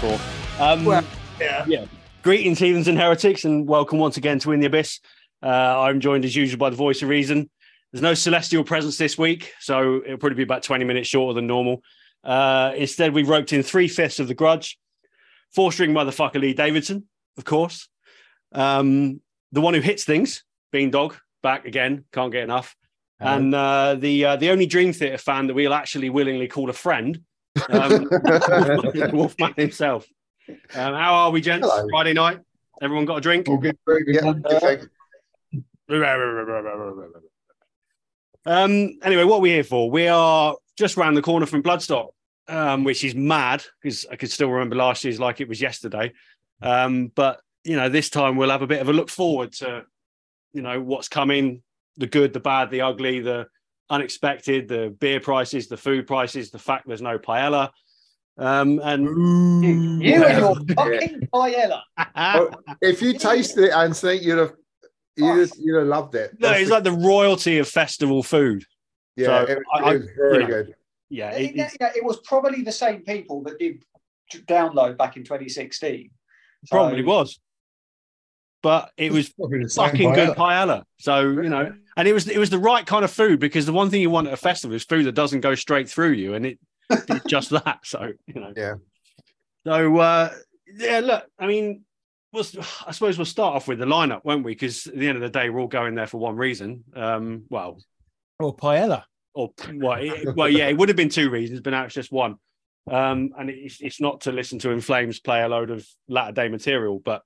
headings for. Um, Well, yeah. yeah. Greetings, heathens and heretics, and welcome once again to In the Abyss. Uh, I'm joined as usual by the voice of reason. There's no celestial presence this week, so it'll probably be about 20 minutes shorter than normal. Uh, instead, we've roped in three fifths of the grudge. Four string motherfucker Lee Davidson, of course. Um, the one who hits things, Beandog, back again, can't get enough. And uh, the uh, the only Dream Theater fan that we'll actually willingly call a friend, um, Wolfman himself. Um, how are we, gents? Hello. Friday night. Everyone got a drink? All good. Very good. Yeah, man. good, thanks. Um, anyway, what are we here for? We are just round the corner from Bloodstock, um, which is mad because I could still remember last year's like it was yesterday. Um, but you know, this time we'll have a bit of a look forward to, you know, what's coming, the good, the bad, the ugly, the unexpected, the beer prices, the food prices, the fact there's no paella. Um, and You, you and your fucking paella. Well, if you tasted it, Anthony, you'd have you'd have, you'd have loved it. no, That's it's the- like the royalty of festival food. yeah, so it, I- I- it was very you know, good. Yeah, It, it- it's it- it was probably the same people that did download back in 2016. So- probably was. But it was Probably the fucking good paella. paella. So you know, and it was it was the right kind of food because the one thing you want at a festival is food that doesn't go straight through you, and it did just that. So you know, Yeah. So uh, yeah, look, I mean, we'll, I suppose we'll start off with the lineup, won't we? Because at the end of the day, we're all going there for one reason. Um, well, Or paella. or well, it, well, yeah, it would have been two reasons, but now it's just one. Um, and it's, it's not to listen to In Flames play a load of latter day material, but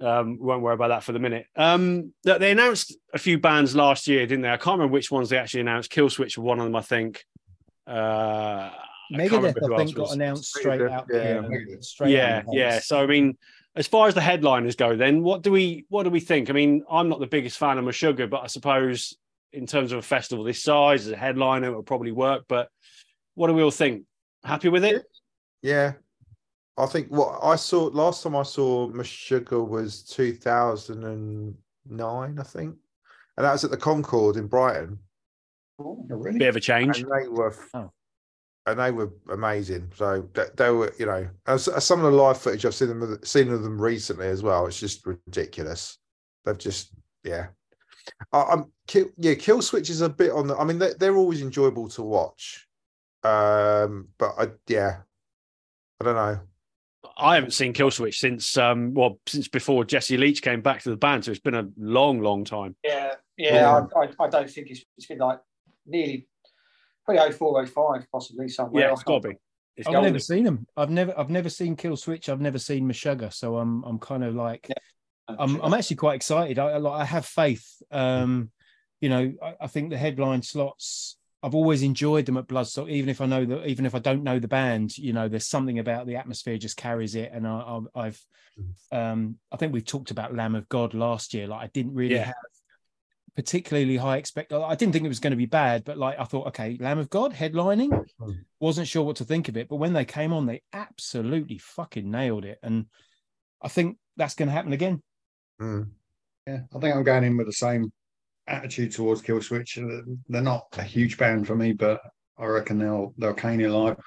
um, we won't worry about that for the minute. Um, they announced a few bands last year, didn't they? I can't remember which ones they actually announced. Killswitch were one of them, I think. Uh, I can't Megadeth, who I think, got announced straight out. yeah, there, straight yeah, out yeah. So I mean, as far as the headliners go, then what do we what do we think? I mean, I'm not the biggest fan of Meshuggah, but I suppose in terms of a festival this size, as a headliner, it would probably work. But what do we all think? Happy with it? Yeah, I think what I saw last time I saw Meshuggah was two thousand and nine, I think, and that was at the Concorde in Brighton, Oh, really? Bit of a change. and they were. Oh. And they were amazing. So they, they were, you know, as, as some of the live footage I've seen them seen of them recently as well. It's just ridiculous. They've just, yeah. I, I'm kill, yeah. Killswitch is a bit on the. I mean, they're, they're always enjoyable to watch. Um, but I, yeah, I don't know. I haven't seen Killswitch since um well since before Jesse Leach came back to the band, so it's been a long, long time. Yeah, yeah. I, I, I don't think it's, it's been like nearly probably 04, 05, possibly somewhere. Yeah, it's got to be. It's I've gotta never be. seen them. I've never, I've never seen Killswitch. I've never seen Meshuggah. So I'm, I'm kind of like, I'm, I'm actually quite excited. I, I, like- I have faith. Um, you know, I, I think the headline slots. I've always enjoyed them at Bloodstock, even if I know that, even if I don't know the band. You know, there's something about the atmosphere just carries it. And I, I, I've, um, I think we talked about Lamb of God last year. Like I didn't really Yeah. have particularly high expect. I didn't think it was going to be bad, but like I thought, okay, Lamb of God headlining. Wasn't sure what to think of it, but when they came on, they absolutely fucking nailed it, and I think that's going to happen again. Mm. Yeah, I think I'm going in with the same attitude towards Killswitch. They're not a huge band for me, but I reckon they'll they'll cane you live.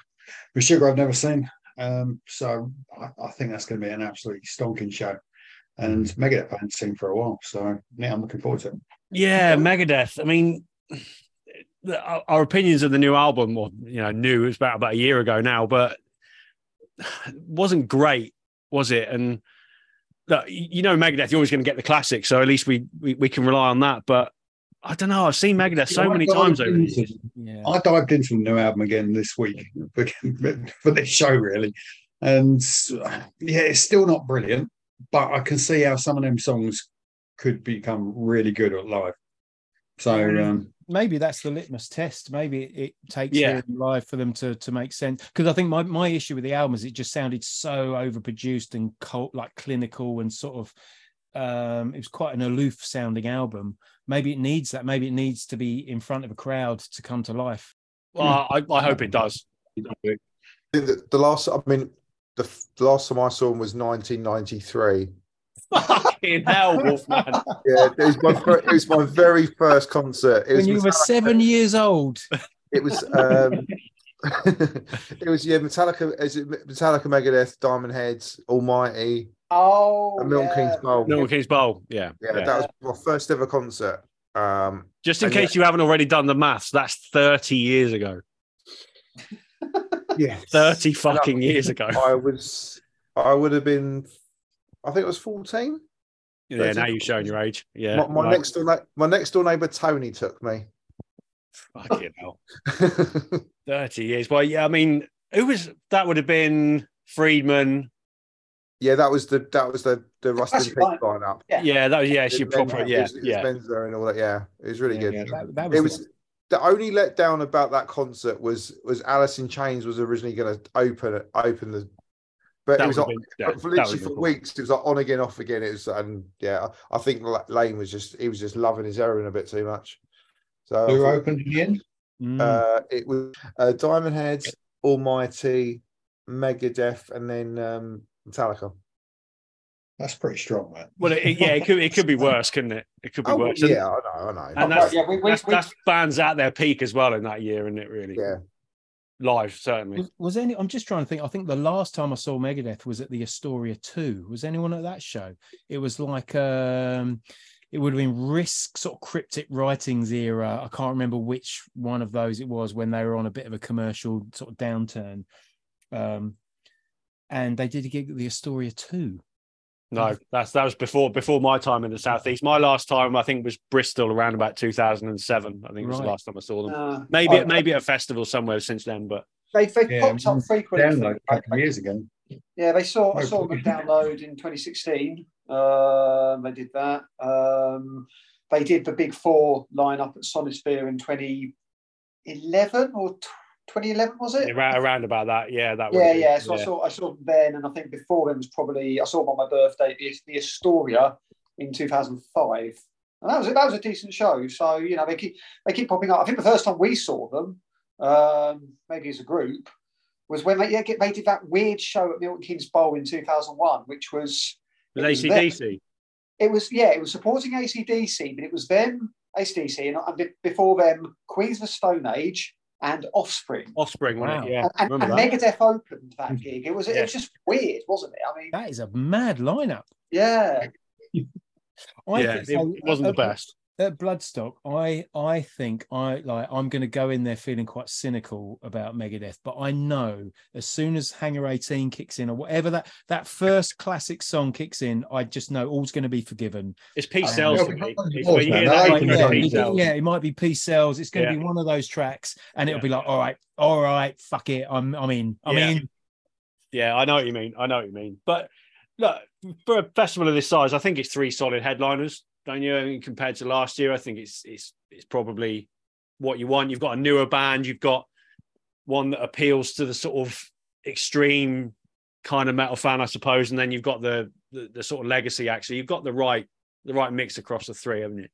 Meshuggah, I've never seen, um, so I, I think that's going to be an absolutely stonking show. And Megadeth I haven't seen for a while, so yeah, I'm looking forward to it. Yeah, Megadeth. I mean, our, our opinions of the new album, or you know, new it was about about a year ago now, but wasn't great, was it? And look, you know, Megadeth, you're always going to get the classic, so at least we, we we can rely on that. But I don't know. I've seen Megadeth so Yeah, many times over the into- years. Yeah, I dived into the new album again this week for, for this show, really. And yeah, it's still not brilliant, but I can see how some of them songs could become really good at live. So um, maybe that's the litmus test. Maybe it, it takes Yeah. live for them to to make sense. Because I think my my issue with the album is it just sounded so overproduced and cult, like clinical and sort of. Um, it was quite an aloof sounding album. Maybe it needs that. Maybe it needs to be in front of a crowd to come to life. Well, I, I hope it does. I think that the last, I mean, the, the last time I saw him was 1993. Fucking hell, Wolfman. Yeah, it was my fir- it was my very first concert. It was When you were seven years old. It was um, it was yeah, Metallica. Is it Metallica, Megadeth, Diamond Heads, Almighty, Oh, and Milton yeah. Keynes Bowl? Milton Keynes Bowl. Yeah. yeah, yeah. that was my first ever concert. Um, Just in and case you haven't already done the maths, that's 30 years ago. yeah, 30 fucking years ago. I was, I would have been, I think it was fourteen. Yeah, now you're showing your age. Yeah. my my right. next door, my next door neighbor Tony took me. Fucking hell. 30 years. Well, yeah, I mean, who was that? Would have been Friedman. yeah, that was the that was the the Rust in That's Peak fine. lineup. Yeah. Yeah, that was, yeah, she It was proper, yeah, it was, it was yeah. men's and all that. Yeah, it was really Yeah, good. yeah, that, that it was, was the only letdown about that concert was was Alice in Chains was originally going to open open the, but That it was would've on, yeah, for literally would've for cool. weeks. It was like on again, off again. It was and yeah, I, I think Layne was just he was just loving his heroin a bit too much. So I Who thought, opened in the end? Mm. uh, it was uh, Diamond Heads, Almighty, Megadeth, and then um, Metallica. That's pretty strong, man. Well, it, it- yeah, it could, it could be worse, couldn't it? It could be Oh worse. Yeah, I know, I know. And that's, yeah, we- we- that's, we- that's bands at their peak as well in that year, isn't it? Really, yeah, live certainly. was, was any? I'm just trying to think. I think the last time I saw Megadeth was at the Astoria Two. Was anyone at that show? It was like um, it would have been Risk sort of cryptic writings era. I can't remember which one of those it was when they were on a bit of a commercial sort of downturn. Um, and they did a gig at the Astoria Two. No, that's that was before before my time in the southeast. My last time, I think, was Bristol around about 2007. I think it was the last time I saw them. Uh, Maybe I- maybe at a festival somewhere since then, but they they Yeah, popped up mm, frequently. Download a couple of years ago. Yeah, they saw I Oh, saw them download in 2016. Um, they did that. Um, they did the Big Four lineup at Sonisphere in 2011 or t- 2011 was it? around, around about that, yeah, that. would Yeah, be- yeah. So I saw I saw them then, and I think before them was probably I saw them on my birthday, the, the Astoria in 2005. And that was that was a decent show. So you know they keep they keep popping up. I think the first time we saw them, um, maybe as a group, was when they yeah, get, they did that weird show at Milton Keynes Bowl in 2001, which was With it was ACDC. it was yeah, it was supporting ACDC, but it was them ACDC and, and before them Queens of the Stone Age and Offspring. Offspring, Wow. Yeah, And, and, and. Megadeth opened that gig. It was it was just weird, wasn't it? I mean, That is a mad lineup. yeah, I yeah, think- it, so, it wasn't the uh, best. At Bloodstock, I I think I like I'm going to go in there feeling quite cynical about Megadeth, but I know as soon as Hangar 18 kicks in or whatever that that first classic song kicks in, I just know all's going to be forgiven. It's peace um, cells Yeah, to me. we- It's when you hear No, that, I you can know go yeah, it, cells. yeah, it might be Peace Sells. It's going to Yeah. be one of those tracks, and it'll Yeah. be like, all right, all right, fuck it, I'm I'm in, I'm Yeah. in. Yeah, I know what you mean. I know what you mean. But look, for a festival of this size, I think it's three solid headliners, don't you? I mean, compared to last year, I think it's it's it's probably what you want. You've got a newer band, you've got one that appeals to the sort of extreme kind of metal fan, I suppose, and then you've got the the, the sort of legacy. Actually, you've got the right the right mix across the three, haven't you?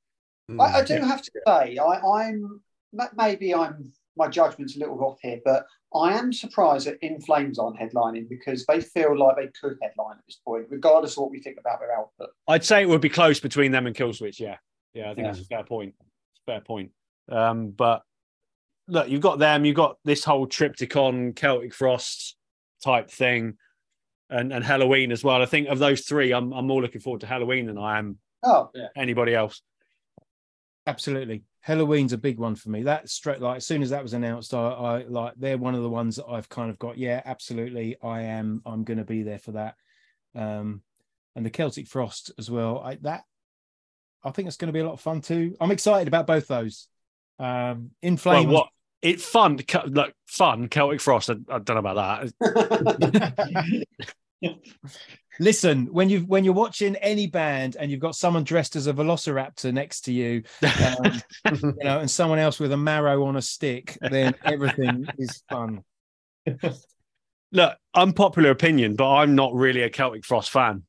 Mm. I, I do Yeah. have to say, I, I'm maybe I'm my judgment's a little off here, but I am surprised that In Flames aren't headlining because they feel like they could headline at this point, regardless of what we think about their output. I'd say it would be close between them and Killswitch. Yeah, yeah, I think Yeah. that's a fair point. Fair point. Um, but look, you've got them. You've got this whole Triptykon, Celtic Frost type thing, and and Helloween as well. I think of those three, I'm I'm more looking forward to Helloween than I am Oh, yeah. anybody else. Absolutely. Helloween's a big one for me. That straight like as soon as that was announced, I, I like they're one of the ones that I've kind of got, yeah, absolutely. I am I'm gonna be there for that. Um and the Celtic Frost as well. I that I think it's gonna be a lot of fun too. I'm excited about both those. Um in Well, flames. what it's fun, Kel- look, fun Celtic Frost. I, I don't know about that. Listen, when you when you're watching any band and you've got someone dressed as a velociraptor next to you, um, you know, and someone else with a marrow on a stick, then everything is fun. look, unpopular opinion, but I'm not really a Celtic Frost fan.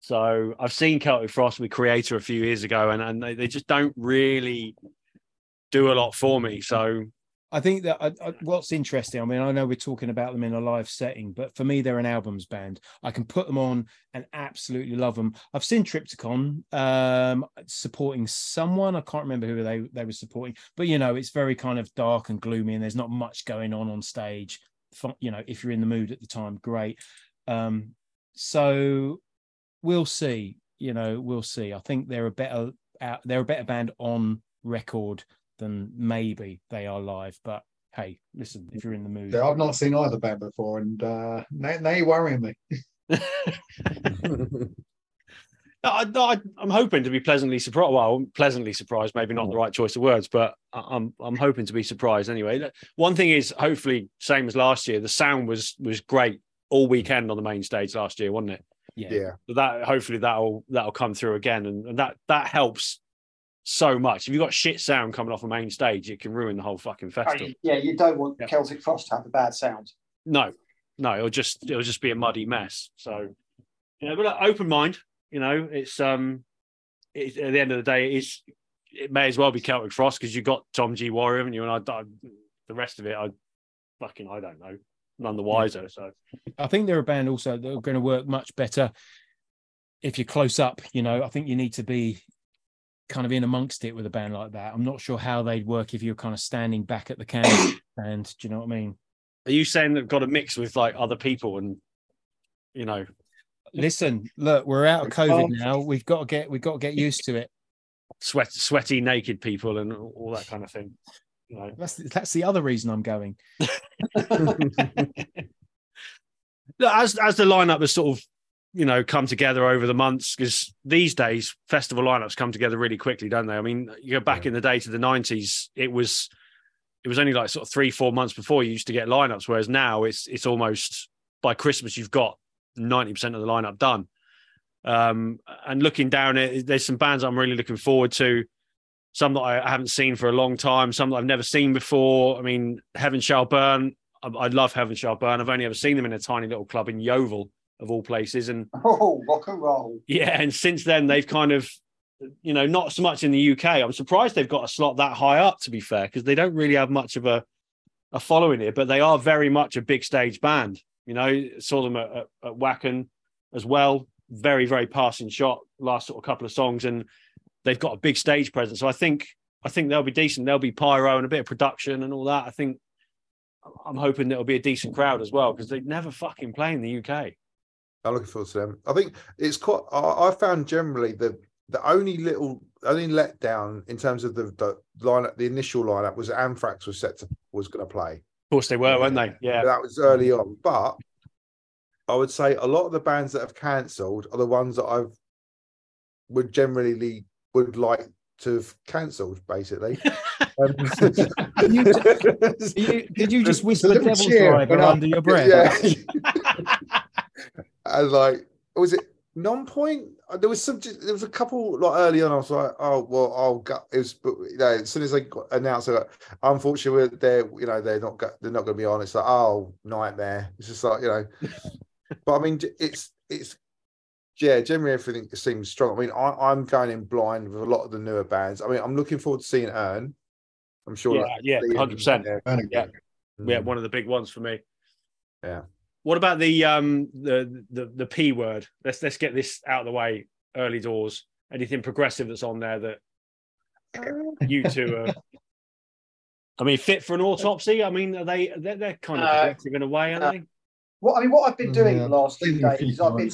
So I've seen Celtic Frost with Kreator a few years ago, and, and they, they just don't really do a lot for me. So I think that I, I, what's interesting. I mean, I know we're talking about them in a live setting, but for me, they're an albums band. I can put them on and absolutely love them. I've seen Triptykon um, supporting someone. I can't remember who they they were supporting, but you know, it's very kind of dark and gloomy, and there's not much going on on stage. You know, if you're in the mood at the time, great. Um, so we'll see. You know, we'll see. I think they're a better they're a better band on record than maybe they are live. But hey, listen, if you're in the mood, yeah, I've not seen either band before, and uh, now, now you're worrying me. I, am hoping to be pleasantly surprised. Well, pleasantly surprised, maybe not the right choice of words, but I'm I'm hoping to be surprised anyway. One thing is, hopefully, same as last year, the sound was was great all weekend on the main stage last year, wasn't it? Yeah. yeah. So that hopefully that'll that'll come through again, and, and that that helps so much. If you've got shit sound coming off a main stage, it can ruin the whole fucking festival. Oh, yeah, you don't want yeah. Celtic Frost to have a bad sound. No, no, it'll just it'll just be a muddy mess. So, you know, but uh, open mind. You know, it's um, it, at the end of the day, it is it may as well be Celtic Frost because you've got Tom G Warrior, and you? And I, I, the rest of it, I fucking I don't know, none the wiser. So, I think they're a band also that are going to work much better if you're close up. You know, I think you need to be kind of in amongst it with a band like that. I'm not sure how they'd work if you're kind of standing back at the can. and do you know what I mean? Are you saying they've got to mix with like other people and you know? Listen, look, we're out of COVID now. We've got to get we've got to get used to it. Sweat, sweaty, naked people and all that kind of thing. You know. That's that's the other reason I'm going. as as the lineup has sort of you know come together over the months because these days festival lineups come together really quickly don't they? I mean you go back yeah. in the day to the 90s it was it was only like sort of three four months before you used to get lineups whereas now it's it's almost by christmas you've got 90% of the lineup done. Um, and looking down it there's some bands i'm really looking forward to some that i haven't seen for a long time some that i've never seen before. I mean heaven shall burn I, I love heaven shall burn. I've only ever seen them in a tiny little club in yeovil of all places. And oh, rock and roll. Yeah, and since then they've kind of, you know, not so much in the UK. I'm surprised they've got a slot that high up. To be fair, because they don't really have much of a a following here, but they are very much a big stage band. You know, saw them at, at, at Wacken as well. Very, very passing shot last sort of couple of songs, and they've got a big stage presence. So I think I think they'll be decent. They'll be pyro and a bit of production and all that. I think I'm hoping it'll be a decent crowd as well because they never fucking play in the UK. I'm looking forward to them. I think it's quite. I, I found generally the the only little only letdown in terms of the, the lineup, the initial lineup was Anthrax was set to was going to play. Of course, they were, weren't they? Yeah, that was early on. But I would say a lot of the bands that have cancelled are the ones that I've would generally would like to have cancelled, basically. um, did, you, did, you, just whisper "Devil's Driver" under your breath? Yeah and like was it non-point? There was some. There was a couple like early on. I was like, oh well, I'll go. It was, but you know, as soon as they got announced, like, unfortunately, they're you know they're not they're not going to be on. It's like oh nightmare. It's just like you know. but I mean, it's it's yeah. Generally, everything seems strong. I mean, I, I'm going in blind with a lot of the newer bands. I mean, I'm looking forward to seeing Urne. I'm sure. Yeah, yeah, hundred percent. Yeah, yeah, mm. one of the big ones for me. Yeah. What about the um the the the p word? Let's let's get this out of the way early doors. Anything progressive that's on there that you two are. I mean, fit for an autopsy. I mean, are they they're, they're kind of uh, progressive in a way, aren't uh, they? What I mean, what I've been doing yeah. the last few days is I've been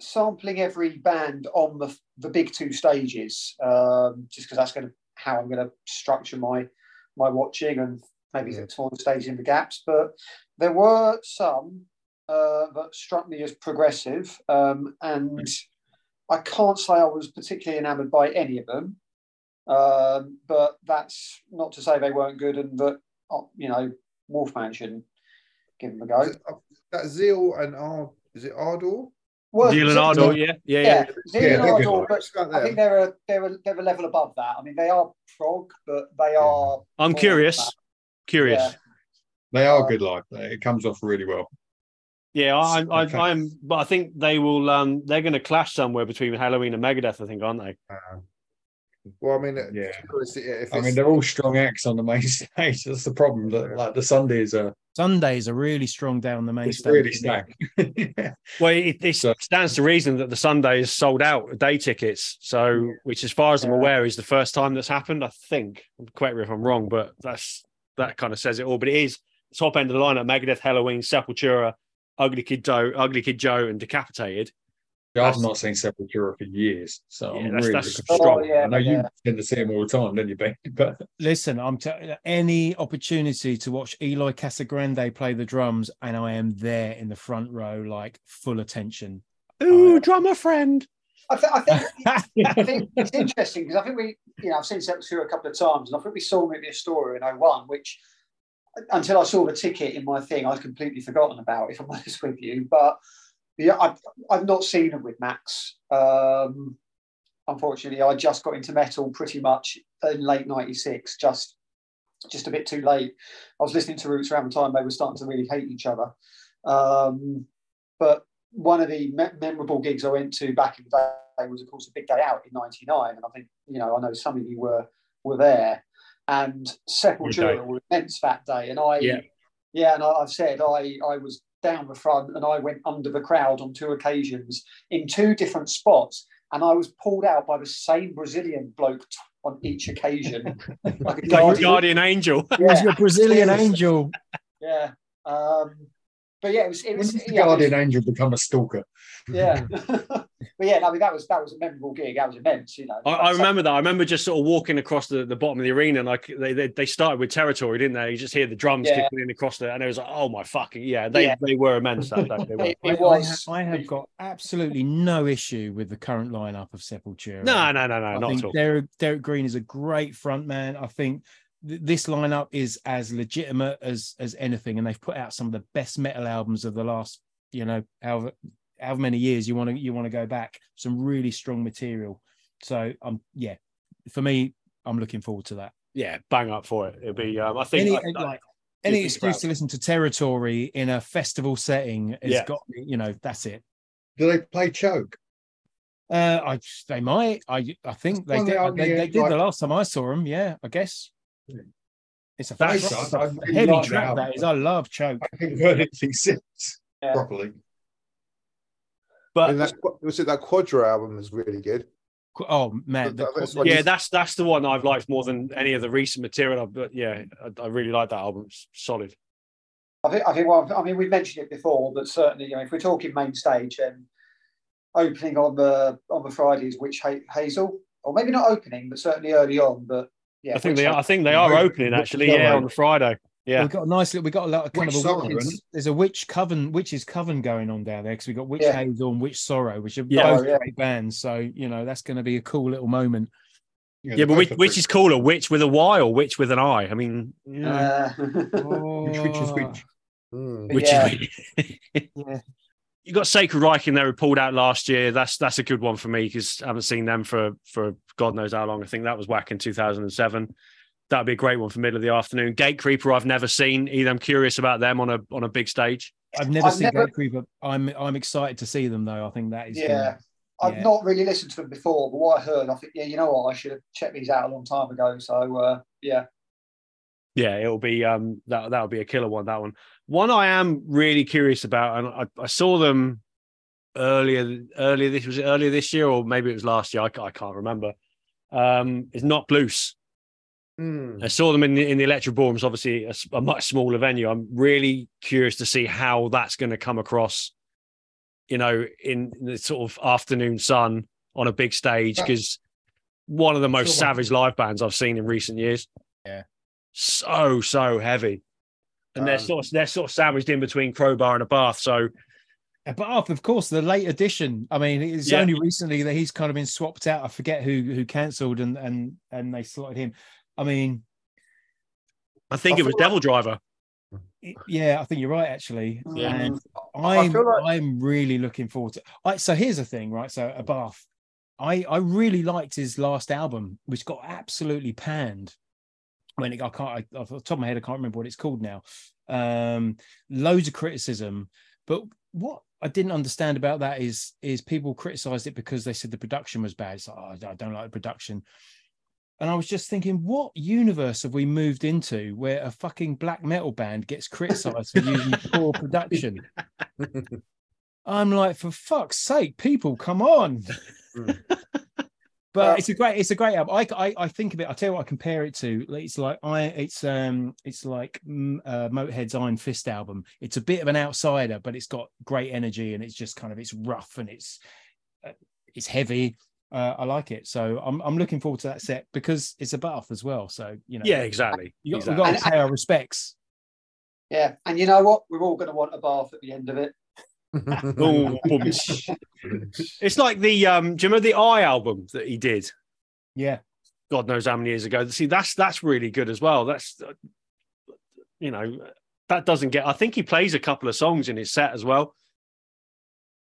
sampling every band on the the big two stages, um, just because that's going to how I'm going to structure my my watching and maybe yeah. torn stages in the gaps. But there were some uh, that struck me as progressive, um, and I can't say I was particularly enamoured by any of them. Um, but that's not to say they weren't good, and that uh, you know Wolfman should give them a go. Uh, that Zeal and Ard, is it Ardor? Well, Zeal and Ardor, yeah, yeah, yeah. yeah. Zeal and Ardor, but I think they're a they're a they're a level above that. I mean, they are prog, but they are. I'm curious. Curious. Yeah. They are good live. It comes off really well. Yeah, I, I, okay. I'm, but I think they will. Um, they're going to clash somewhere between Helloween and Megadeth. I think, aren't they? Uh, Well, I mean, Yeah. if it's, I mean, they're all strong acts on the main stage. That's the problem. That like the Sundays are Sundays are really strong down the main it's stage. really stacked. yeah. Well, it, it So- stands to reason that the Sunday is sold out day tickets. So, which, as far as I'm aware, is the first time that's happened. I think. Correct me if I'm wrong, but that's that kind of says it all. But it is top end of the lineup: Megadeth, Helloween, Sepultura, Ugly Kid Joe, Ugly Kid Joe, and Decapitated. I've not seen Sepultura for years, so Yeah, I'm that's- really that's looking Oh, yeah, I know you tend to see them all the time, don't you, Ben? But Listen, I'm telling any opportunity to watch Eloy Casagrande play the drums, and I am there in the front row, like full attention. Ooh, Uh, drummer friend. I, th- I think I think it's interesting because I think we, you know, I've seen Sepultura a couple of times, and I think we saw them at the Astoria in 01, which until I saw the ticket in my thing, I'd completely forgotten about. If I'm honest with you, but yeah, I've, I've not seen them with Max. Um, unfortunately, I just got into metal pretty much in late '96, just just a bit too late. I was listening to Roots around the time they were starting to really hate each other. Um, but one of the me- memorable gigs I went to back in the day was, of course, a big day out in '99, and I think you know I know some of you were were there, and day. Sepultura were immense that day, and I Yeah. yeah, and I, I've said I I was down the front and I went under the crowd on two occasions in two different spots, and I was pulled out by the same Brazilian bloke t- on each occasion, like a Like guardian. guardian angel. It was your Brazilian angel. yeah. Um, but yeah, it was. It when was. the yeah, it was- angel become a stalker? yeah. but yeah, I mean that was that was a memorable gig. That was immense, you know. I, I remember that. I remember just sort of walking across the, the bottom of the arena, and like they, they they started with territory, didn't they? You just hear the drums Yeah. kicking in across the, and it was like, oh my fucking yeah, they Yeah. they were immense that day. They were. It, I, it I was. ha- I have got absolutely no issue with the current lineup of Sepultura. No, no, no, no, I not think at all. Derrick, Derrick Green is a great front man. I think th- this lineup is as legitimate as as anything, and they've put out some of the best metal albums of the last, you know, however however many years you want to you want to go back. Some really strong material. So um, yeah, for me, I'm looking forward to that. Yeah, bang up for it. It'll be. Um, I think. Any I- I- like any excuse crowd. to listen to Territory in a festival setting has Yeah. got me. You know, that's it. Do they play choke? Uh, I they might. I I think they did. they They, uh, they did like- the last time I saw them. Yeah, I guess. Yeah. It's a, That's- it's I a really heavy like the track. album. That is. I love Choke. I haven't heard anything since Yeah. properly. but And that, was it that Quadra album is really good. Oh man, the- That- that's yeah, you- that's that's the one I've liked more than any of the recent material. But yeah, I, I really like that album. It's solid. I think. I think. Well, I mean, we've mentioned it before, but certainly, you know, if we're talking main stage, and opening on the on the Fridays, is Witch Hazel, or maybe not opening, but certainly early on. But yeah, I think they are. I think they are Witch- opening actually. Yeah, on Friday. Yeah. We've got a nice. little- We got a lot of kind Witch of a Sorrow, witches- There's a witch coven, witch's coven going on down there because we've got Witch Yeah. Hazel and Witch Sorrow, which are Yeah. both Yeah. great bands. So you know that's going to be a cool little moment. Yeah, they're but which, which pretty- is cooler, which with a Y or which with an I? I mean, you know, Uh, which, which is which? Mm. which yeah. is Yeah. you got Sacred Reich in there who pulled out last year. That's that's a good one for me because I haven't seen them for for God knows how long. I think that was Wacken 2007. That'd be a great one for middle of the afternoon. Gatecreeper, I've never seen either. I'm curious about them on a on a big stage. I've never I've seen never- Gatecreeper. I'm I'm excited to see them though. I think that is yeah. gonna- I've Yeah. not really listened to them before, but what I heard, I think, yeah, you know what, I should have checked these out a long time ago. So, uh, yeah, Yeah, it'll be um that that'll be a killer one. That one. One I am really curious about, and I, I saw them earlier earlier this was it earlier this year or maybe it was last year. I, I can't remember. Um, is Knocked Loose. Mm. I saw them in the in the Electric Ballrooms, obviously a much smaller venue. I'm really curious to see how that's going to come across, you know, in the sort of afternoon sun on a big stage because one of the most savage live bands I've seen in recent years. Yeah. so so heavy, and they're Um, sort of they're sort of sandwiched in between Crowbar and Abbath. So Uh, But of of course, the late addition. I mean, it's Yeah. only recently that he's kind of been swapped out. I forget who who cancelled and and and they slotted him. I mean, I think I it was like- Devil Driver. it- yeah, I think you're right actually. Yeah. And I I'm like- I'm really looking forward to. I, so here's the thing, right? So Abbath. I I really liked his last album, which got absolutely panned. When it, I can't, I, off the top of my head, I can't remember what it's called now. Um, loads of criticism, but what I didn't understand about that is is people criticised it because they said the production was bad. It's like, oh, I don't like the production. And I was just thinking, what universe have we moved into where a fucking black metal band gets criticized for using poor production? I'm like, for fuck's sake, people, come on. But it's a great, it's a great album. I, I, I think of it. I tell you what, I compare it to. It's like I, it's um, it's like mm, uh, Motorhead's Iron Fist album. It's a bit of an outsider, but it's got great energy and it's just kind of it's rough and it's uh, it's heavy. Uh, I like it, so I'm I'm looking forward to that set because it's Abbath as well. So you know, Yeah, exactly. you got, exactly. we've got to pay our respects. Yeah, and you know what? We're all going to want a bath at the end of it. Oh, it's like the um. Do you remember the Eye album that he did? Yeah, God knows how many years ago. See, that's that's really good as well. That's uh, you know that doesn't get. I think he plays a couple of songs in his set as well.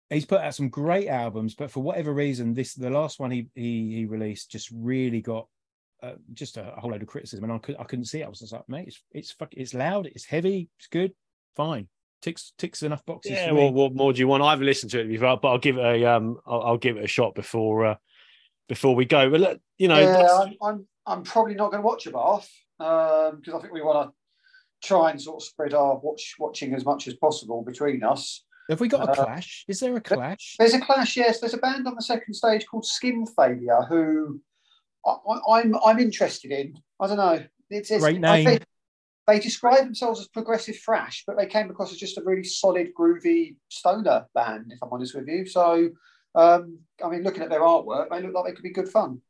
he's put out some great albums, but for whatever reason, this the last one he he, he released just really got uh, just a, a whole load of criticism, and I could I couldn't see it. I was just like, mate, it's it's fuck, it's loud, it's heavy, it's good, fine, ticks ticks enough boxes. Yeah. for Well, what more do you want? I haven't listened to it before, but I'll give it a um. I'll, I'll give it a shot before uh before we go. But look, you know, yeah, I'm, I'm, I'm probably not going to watch Abbath because I think we want to try and sort of spread our watch watching as much as possible between us. Have we got a uh, clash? Is there a clash? There's a clash, yes. There's a band on the second stage called Skin Failure who I, I, I'm I'm interested in. I don't know. It's, it's Great I name. think they describe themselves as progressive thrash, but they came across as just a really solid, groovy stoner band. If I'm honest with you, so um, I mean, looking at their artwork, they look like they could be good fun.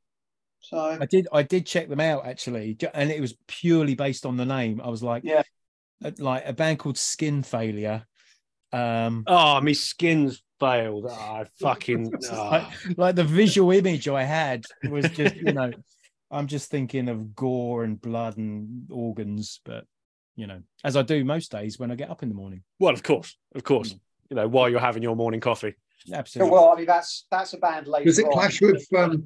So I did I did check them out actually, and it was purely based on the name. I was like, Yeah. uh, like a band called Skin Failure. Um, oh, my skin's failed. Oh, I fucking. oh. like, like the visual image I had was just, you know, I'm just thinking of gore and blood and organs, but you know, as I do most days when I get up in the morning. Well, of course, of course. You know, while you're having your morning coffee. Absolutely. well, I mean, that's that's a band later. Does it on. clash with um,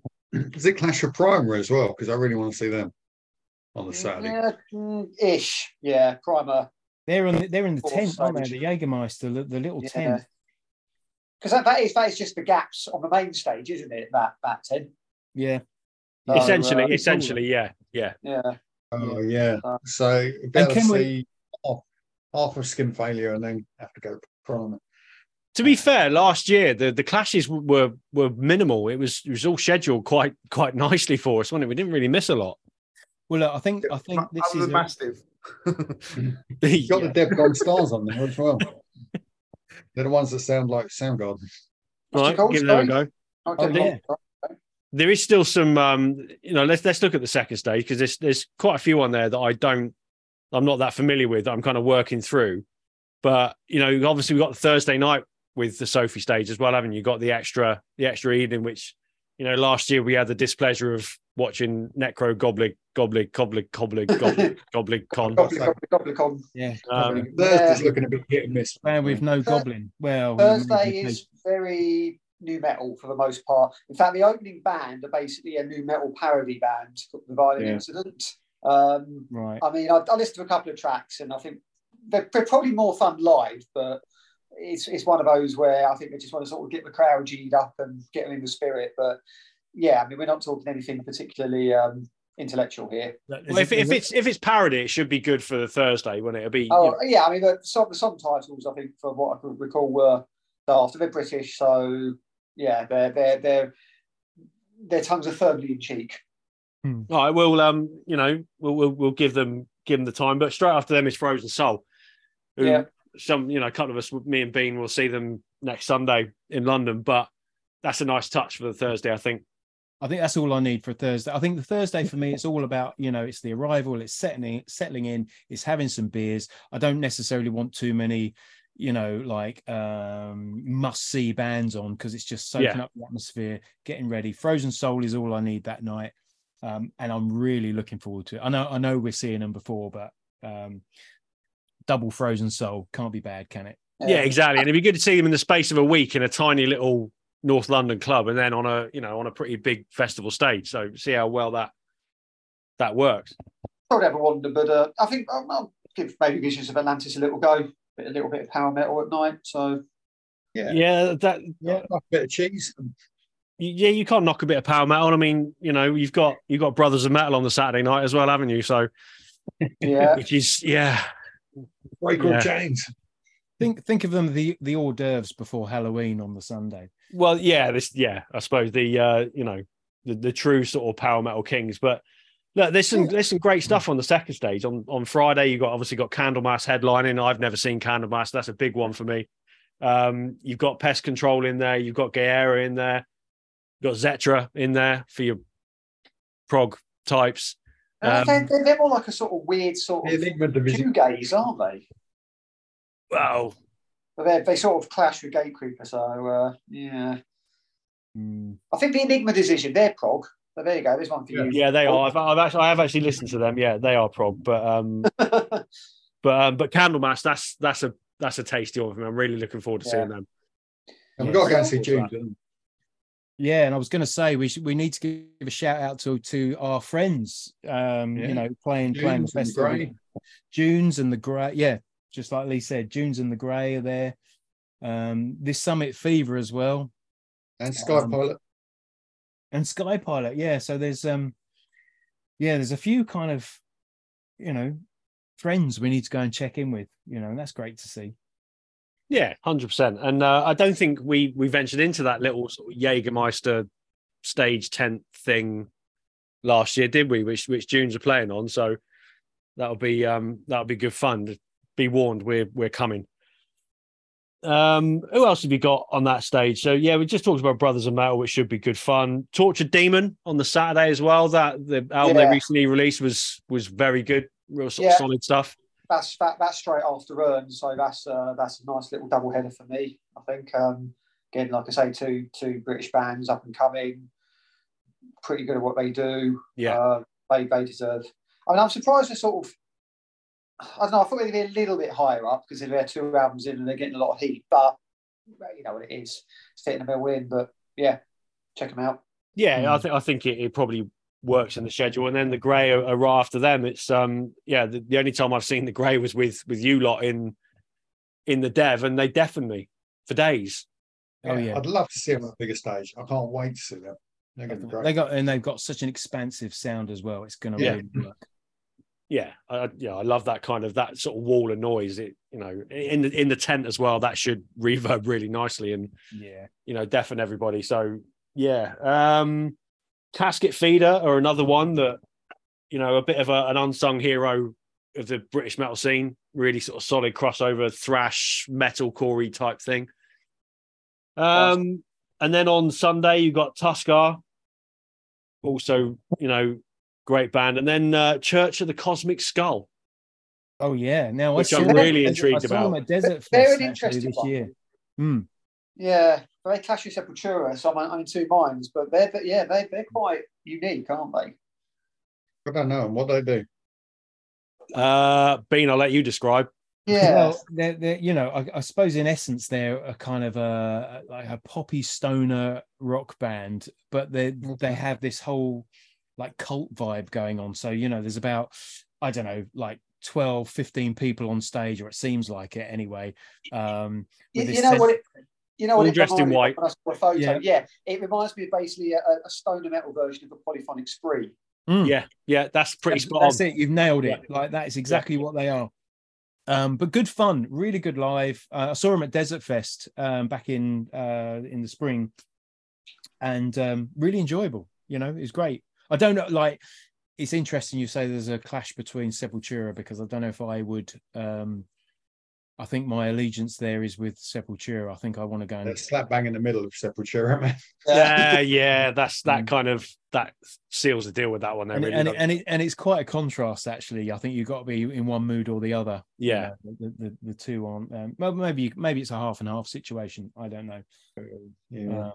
does it clash with Primer as well? Because I really want to see them on the Saturday. Yeah, mm, ish. Yeah, Primer. they're on the, they're in the Fourth tent, aren't they? The Jägermeister, the, the little Yeah. tent. Because that, that is that is just the gaps on the main stage, isn't it? That that tent. Yeah. So, essentially, uh, essentially, yeah, yeah. Yeah. Oh yeah. Uh, So better can we- see half, half of skin failure and then have to go Primer. To be fair, last year the, the clashes were were minimal. It was it was all scheduled quite quite nicely for us, wasn't it? We didn't really miss a lot. Well, look, I think I think this Other is than a- Mastiff. You've got Yeah. the Deb Gold stars on there as well. They're the ones that sound like Soundgarden. Right, give them a go. I'll Oh, yeah. That. There is still some, um, you know. Let's let's look at the second stage because there's there's quite a few on there that I don't, I'm not that familiar with. I'm kind of working through, but you know, obviously we have got the Thursday night with the Sophie stage as well, haven't you? Got the extra the extra evening, which you know last year we had the displeasure of watching Necro Goblig Goblig Goblig Goblig Goblig Goblig Con. Gobbly, gobbly, gobbly con. yeah. Um, Thursday's Yeah. looking a bit hit and miss. band with no goblin. Well, Thursday is very nu metal for the most part. In fact, the opening band are basically a nu metal parody band called the Violent Yeah. Incident. Um, right. I mean, I, I listened to a couple of tracks, and I think they're, they're probably more fun live, but it's it's one of those where I think they just want to sort of get the crowd g'd up and get them in the spirit. But yeah, I mean, we're not talking anything particularly um, intellectual here. Well, if, if it's if it's parody, it should be good for the Thursday, wouldn't it? It'll be you Oh know, yeah, I mean, the, some the song titles I think, for what I could recall, were after They're British, so yeah, they're they're they're their tongues are firmly in cheek. All right, we'll um, you know, we'll we'll, we'll give them give them the time, but straight after them is Frozen Soul. Who Yeah. some you know, a couple of us, me and Bean, will see them next Sunday in London. But that's a nice touch for the Thursday, I think. I think that's all I need for Thursday. I think the Thursday for me, it's all about you know, it's the arrival, it's settling, settling in, it's having some beers. I don't necessarily want too many, you know, like um must see bands on because it's just soaking Yeah. up the atmosphere, getting ready. Frozen Soul is all I need that night, um, and I'm really looking forward to it. I know, I know, we're seeing them before, but um, double Frozen Soul can't be bad, can it? Yeah, exactly. And it'd be good to see them in the space of a week in a tiny little North London club, and then on a you know on a pretty big festival stage. So see how well that that works. Probably have a wander, but uh, I think I'll, I'll give maybe Visions of Atlantis a little go. Bit, a little bit of power metal at night. So Yeah. Yeah, that Yeah. A bit of cheese. yeah, you can't knock a bit of power metal. I mean, you know, you've got you've got Brothers of Metal on the Saturday night as well, haven't you? So, Yeah. which is yeah, Break all Yeah. chains. Think think of them the the hors d'oeuvres before Helloween on the Sunday. well, yeah, this yeah, I suppose the uh, you know the, the true sort of power metal kings. But look, there's some there's some great stuff on the second stage. On on Friday, you got obviously got Candlemass headlining. I've never seen Candlemass. That's a big one for me. Um, you've got Pest Control in there. You've got Gaerea in there. You've got Zetra in there for your prog types. Uh, Um, they're, they're, they're more like a sort of weird sort The of Enigma division. shoegaze, aren't they? Wow. But they they sort of clash with Gatecreeper. So uh, yeah, Mm. I think the Enigma decision they're prog. So there you go. There's one for you. Yeah, they are. I've, I've actually I have actually listened to them. Yeah, they are prog. But um, but um, but Candlemass, that's that's a that's a tasty one for me. I'm really looking forward to Yeah. seeing them. And we've got to go and see Yeah. Yeah, and I was going to say we should, we need to give a shout out to to our friends. Um, Yeah. you know, playing we? playing the Junes and festival. Grey. Junes and the Grey. Yeah, just like Lee said, Junes and the Grey are there. Um, this Summit Fever as well, And Sky Um, Pilot. And Sky Pilot. Yeah, so there's um, yeah, there's a few kind of, you know, friends we need to go and check in with. You know, and that's great to see. Yeah, hundred percent. And uh, I don't think we we ventured into that little sort of Jägermeister stage tent thing last year, did we? Which which Junes are playing on. So that'll be um that'll be good fun. Be warned, we're we're coming. Um, who else have you got on that stage? So yeah, we just talked about Brothers of Metal, which should be good fun. Tortured Demon on the Saturday as well. That the album Yeah. they recently released was was very good, real sort of solid stuff. that's that, that's straight after Urne, so that's uh, that's a nice little double header for me. I think um, again, like I say, two two British bands up and coming, pretty good at what they do. Yeah. uh, they they deserve. I mean, I'm surprised they're sort of. I don't know. I thought they'd be a little bit higher up because they're two albums in and they're getting a lot of heat. But you know what it is, it's fitting the bill in. But yeah, check them out. Yeah, I Mm. think I think it, it probably works in the schedule, and then the grey are, are right after them. It's um yeah, the, the only time I've seen the grey was with with you lot in in the dev, and they deafened me for days. Oh yeah, I'd love to see them on a bigger stage. I can't wait to see them. They're going to be great. they got and they've got such an expansive sound as well. It's going to Yeah. really work. Yeah, I, yeah, I love that kind of that sort of wall of noise. It you know in the in the tent as well. That should reverb really nicely and Yeah. you know deafen everybody. So yeah, um, casket feeder or another one that you know a bit of a, an unsung hero of the British metal scene. Really sort of solid crossover thrash metal corey type thing. Um, and then on Sunday you got Tuskar, also you know great band, and then uh, Church of the Cosmic Skull. Oh yeah. Now Which I I'm saw them- really I intrigued saw them about. at Desert They're Fest an interesting this one. year. Hmm. Yeah, but they clash with Sepultura, so I'm, I'm in two minds. But they're but yeah, they they're quite unique, aren't they? I don't know what they do. Uh, Bean, I'll let you describe. Yeah, Well, they're, they're you know, I, I suppose in essence they're a kind of a like a poppy stoner rock band, but they they have this whole like cult vibe going on. So you know, there's about I don't know, like 12, 15 people on stage, or it seems like it anyway. Um, you, you know what? It, you know All what? It dressed in white. I saw a photo. Yeah. Yeah. it reminds me of basically a, a stoner metal version of a polyphonic spree. Mm. Yeah, yeah, that's pretty That's- spot on. That's it. You've nailed it. Like that is exactly what they are. Um, but good fun, really good live. Uh, I saw them at Desert Fest um, back in uh, in the spring, and um, really enjoyable. You know, it was great. I don't know, like it's interesting you say there's a clash between Sepultura because I don't know if I would. Um, I think my allegiance there is with Sepultura. I think I want to go They're and slap bang in the middle of Sepultura, man. Yeah, yeah, that's that Mm. kind of that seals the deal with that one. There, and, really and, it, and it and it's quite a contrast actually. I think you've got to be in one mood or the other. you yeah, know, the, the, the two on. Um, well, maybe maybe it's a half and half situation. I don't know. Yeah. Uh,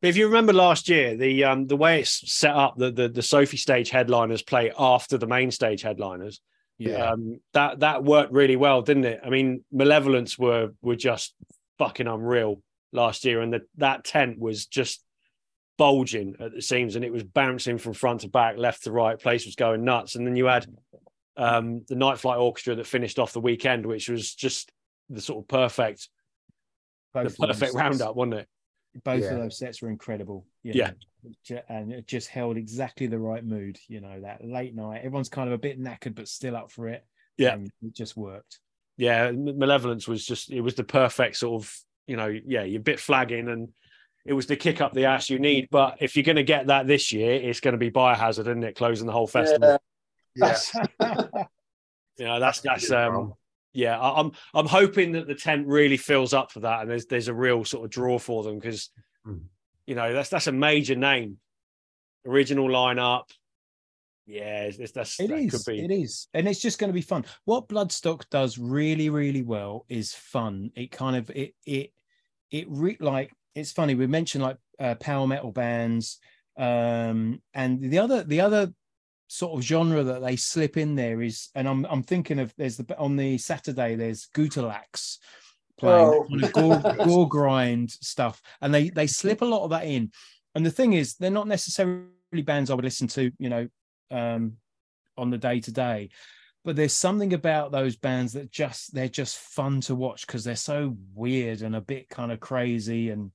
But if you remember last year, the um the way it's set up, the the, the Sophie stage headliners play after the main stage headliners. yeah, Um, that that worked really well, didn't it? I mean, Malevolence were were just fucking unreal last year, and the, that tent was just bulging at the seams, and it was bouncing from front to back, left to right. Place was going nuts, and then you had um, the Night Flight Orchestra that finished off the weekend, which was just the sort of perfect, the perfect roundup, wasn't it? Both Yeah. of those sets were incredible. you Yeah. know, and it just held exactly the right mood. You know, that late night, everyone's kind of a bit knackered but still up for it. Yeah. and it just worked. yeah, Malevolence was just it was the perfect sort of you know yeah you're a bit flagging and it was the kick up the ass you need. But if you're going to get that this year, it's going to be Biohazard, isn't it? Closing the whole festival. Yeah. Yeah. You know that's that's Yeah. um yeah. I- I'm I'm hoping that the tent really fills up for that and there's there's a real sort of draw for them because Mm. you know that's that's a major name, original lineup. Yeah, it's, that's It that is. could be It is, and it's just going to be fun. What Bloodstock does really, really well is fun. It kind of it it it re- like it's funny. We mentioned like uh, power metal bands, um, and the other the other sort of genre that they slip in there is, and I'm I'm thinking of there's the on the Saturday there's Gutalax playing Oh. kind of gore, gore grind stuff, and they they slip a lot of that in. And the thing is, they're not necessarily bands I would listen to, you know, um, on the day to day. But there's something about those bands that just they're just fun to watch because they're so weird and a bit kind of crazy and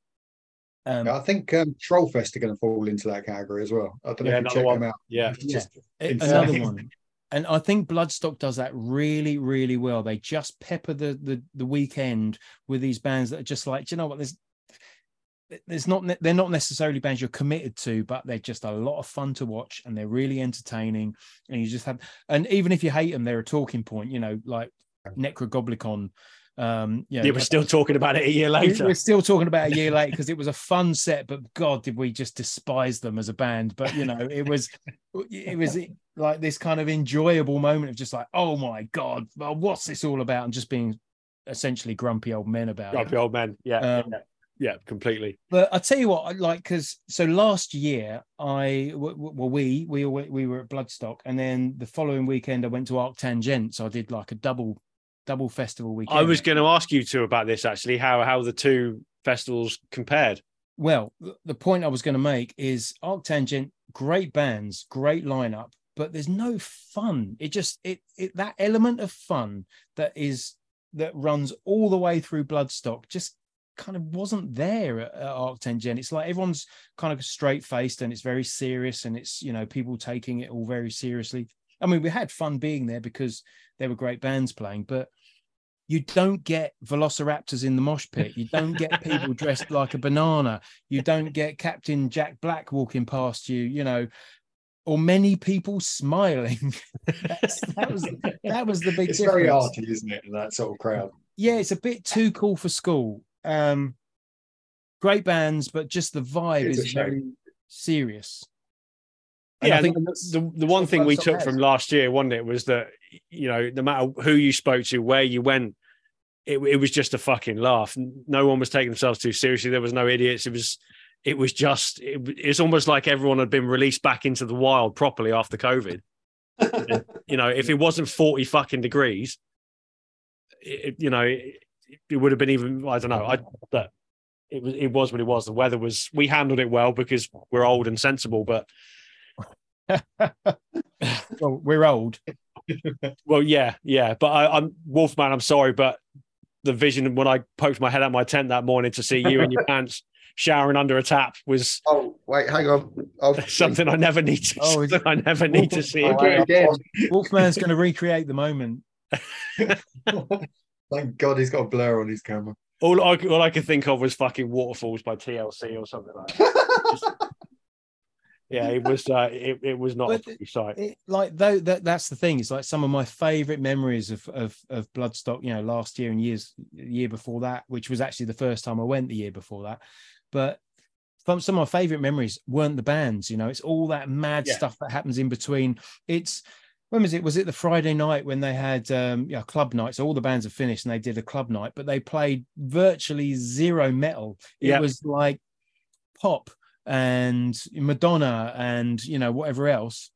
um, I think um, Trollfest are going to fall into that category as well. I don't know Yeah, if you another check one. them out. yeah. It's just a- another one. And I think Bloodstock does that really, really well. They just pepper the the the weekend with these bands that are just like, "Do you know what? There's there's not they're not necessarily bands you're committed to, but they're just a lot of fun to watch and they're really entertaining. And you just have, and even if you hate them, they're a talking point. You know, like Nekrogoblikon. Um, you know, Yeah, we're still talking about it a year later. We're still talking about a year late because it was a fun set, but God, did we just despise them as a band? But you know, it was, it was like this kind of enjoyable moment of just like, oh my God, well, what's this all about? And just being essentially grumpy old men about it. Grumpy old man. Yeah, Um, yeah, yeah, completely. But I tell you what, I like because so last year I w- w- well we we we were at Bloodstock, and then the following weekend I went to ArcTanGent, so I did like a double double festival weekend. I was going to ask you two about this actually, how how the two festivals compared. Well, the point I was going to make is ArcTanGent, great bands, great lineup, but there's no fun. It just it it that element of fun that is that runs all the way through Bloodstock just kind of wasn't there at, at ArcTanGent. It's like everyone's kind of straight faced and it's very serious and it's you know people taking it all very seriously. I mean, we had fun being there because there were great bands playing, but you don't get velociraptors in the mosh pit. You don't get people dressed like a banana. You don't get Captain Jack Black walking past you, you know, or many people smiling. That's, that was that was the big it's difference. very arty, isn't it? That sort of crowd. Yeah, it's a bit too cool for school. Um, great bands, but just the vibe It's is very serious. And Yeah, I think the the one thing we took has. from last year, wasn't it, was that you know no matter who you spoke to, where you went, it, it was just a fucking laugh. No one was taking themselves too seriously. There was no idiots. It was it was just it, it's almost like everyone had been released back into the wild properly after COVID. you know, if it wasn't forty fucking degrees, it, you know, it, it would have been even. I don't know. I but it was it was what it was. The weather was. We handled it well because we're old and sensible, but. well, we're old. Well, yeah, yeah, but I, I'm Wolfman. I'm sorry, but the vision when I poked my head out my tent that morning to see you in your pants showering under a tap was Oh, wait, hang on. Oh, something I never need to. Oh, something I never need to see Oh, again. again. Wolfman's going to recreate the moment. Thank God he's got a blur on his camera. All I all I could think of was fucking waterfalls by TLC or something like that. Yeah, it was. Uh, it, it was not a pretty sight. it, like though that that's the thing it's like some of my favorite memories of of of bloodstock you know last year and years year before that which was actually the first time i went the year before that but some, of my favorite memories weren't the bands you know it's all that mad Yeah. stuff that happens in between it's when was it was it the friday night when they had um yeah club night so all the bands have finished and they did a club night but they played virtually zero metal it Yeah. was like pop and Madonna and you know whatever else.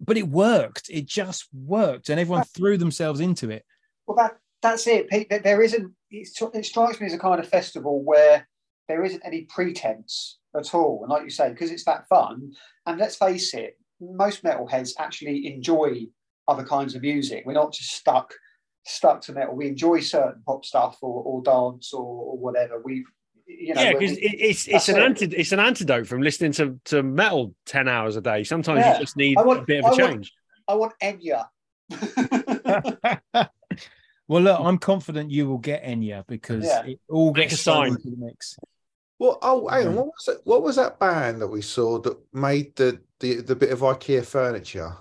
But it worked. It just worked, and everyone threw themselves into it. Well, that that's it, Pete. There isn't. It's, it strikes me as a kind of festival where there isn't any pretense at all, and like you say, because it's that fun. And let's face it, most metalheads actually enjoy other kinds of music. We're not just stuck stuck to metal. We enjoy certain pop stuff or, or dance or, or whatever. We You know, yeah, because it, it's it's an it. anti- it's an antidote from listening to, to metal ten hours a day. Sometimes Yeah. you just need I want- a bit of I a want- change. I want Enya. well, look, I'm confident you will get Enya because Yeah. it all Make a sign. into the mix. Well, oh, hang on. What was it? What was that band that we saw that made the the, the bit of IKEA furniture?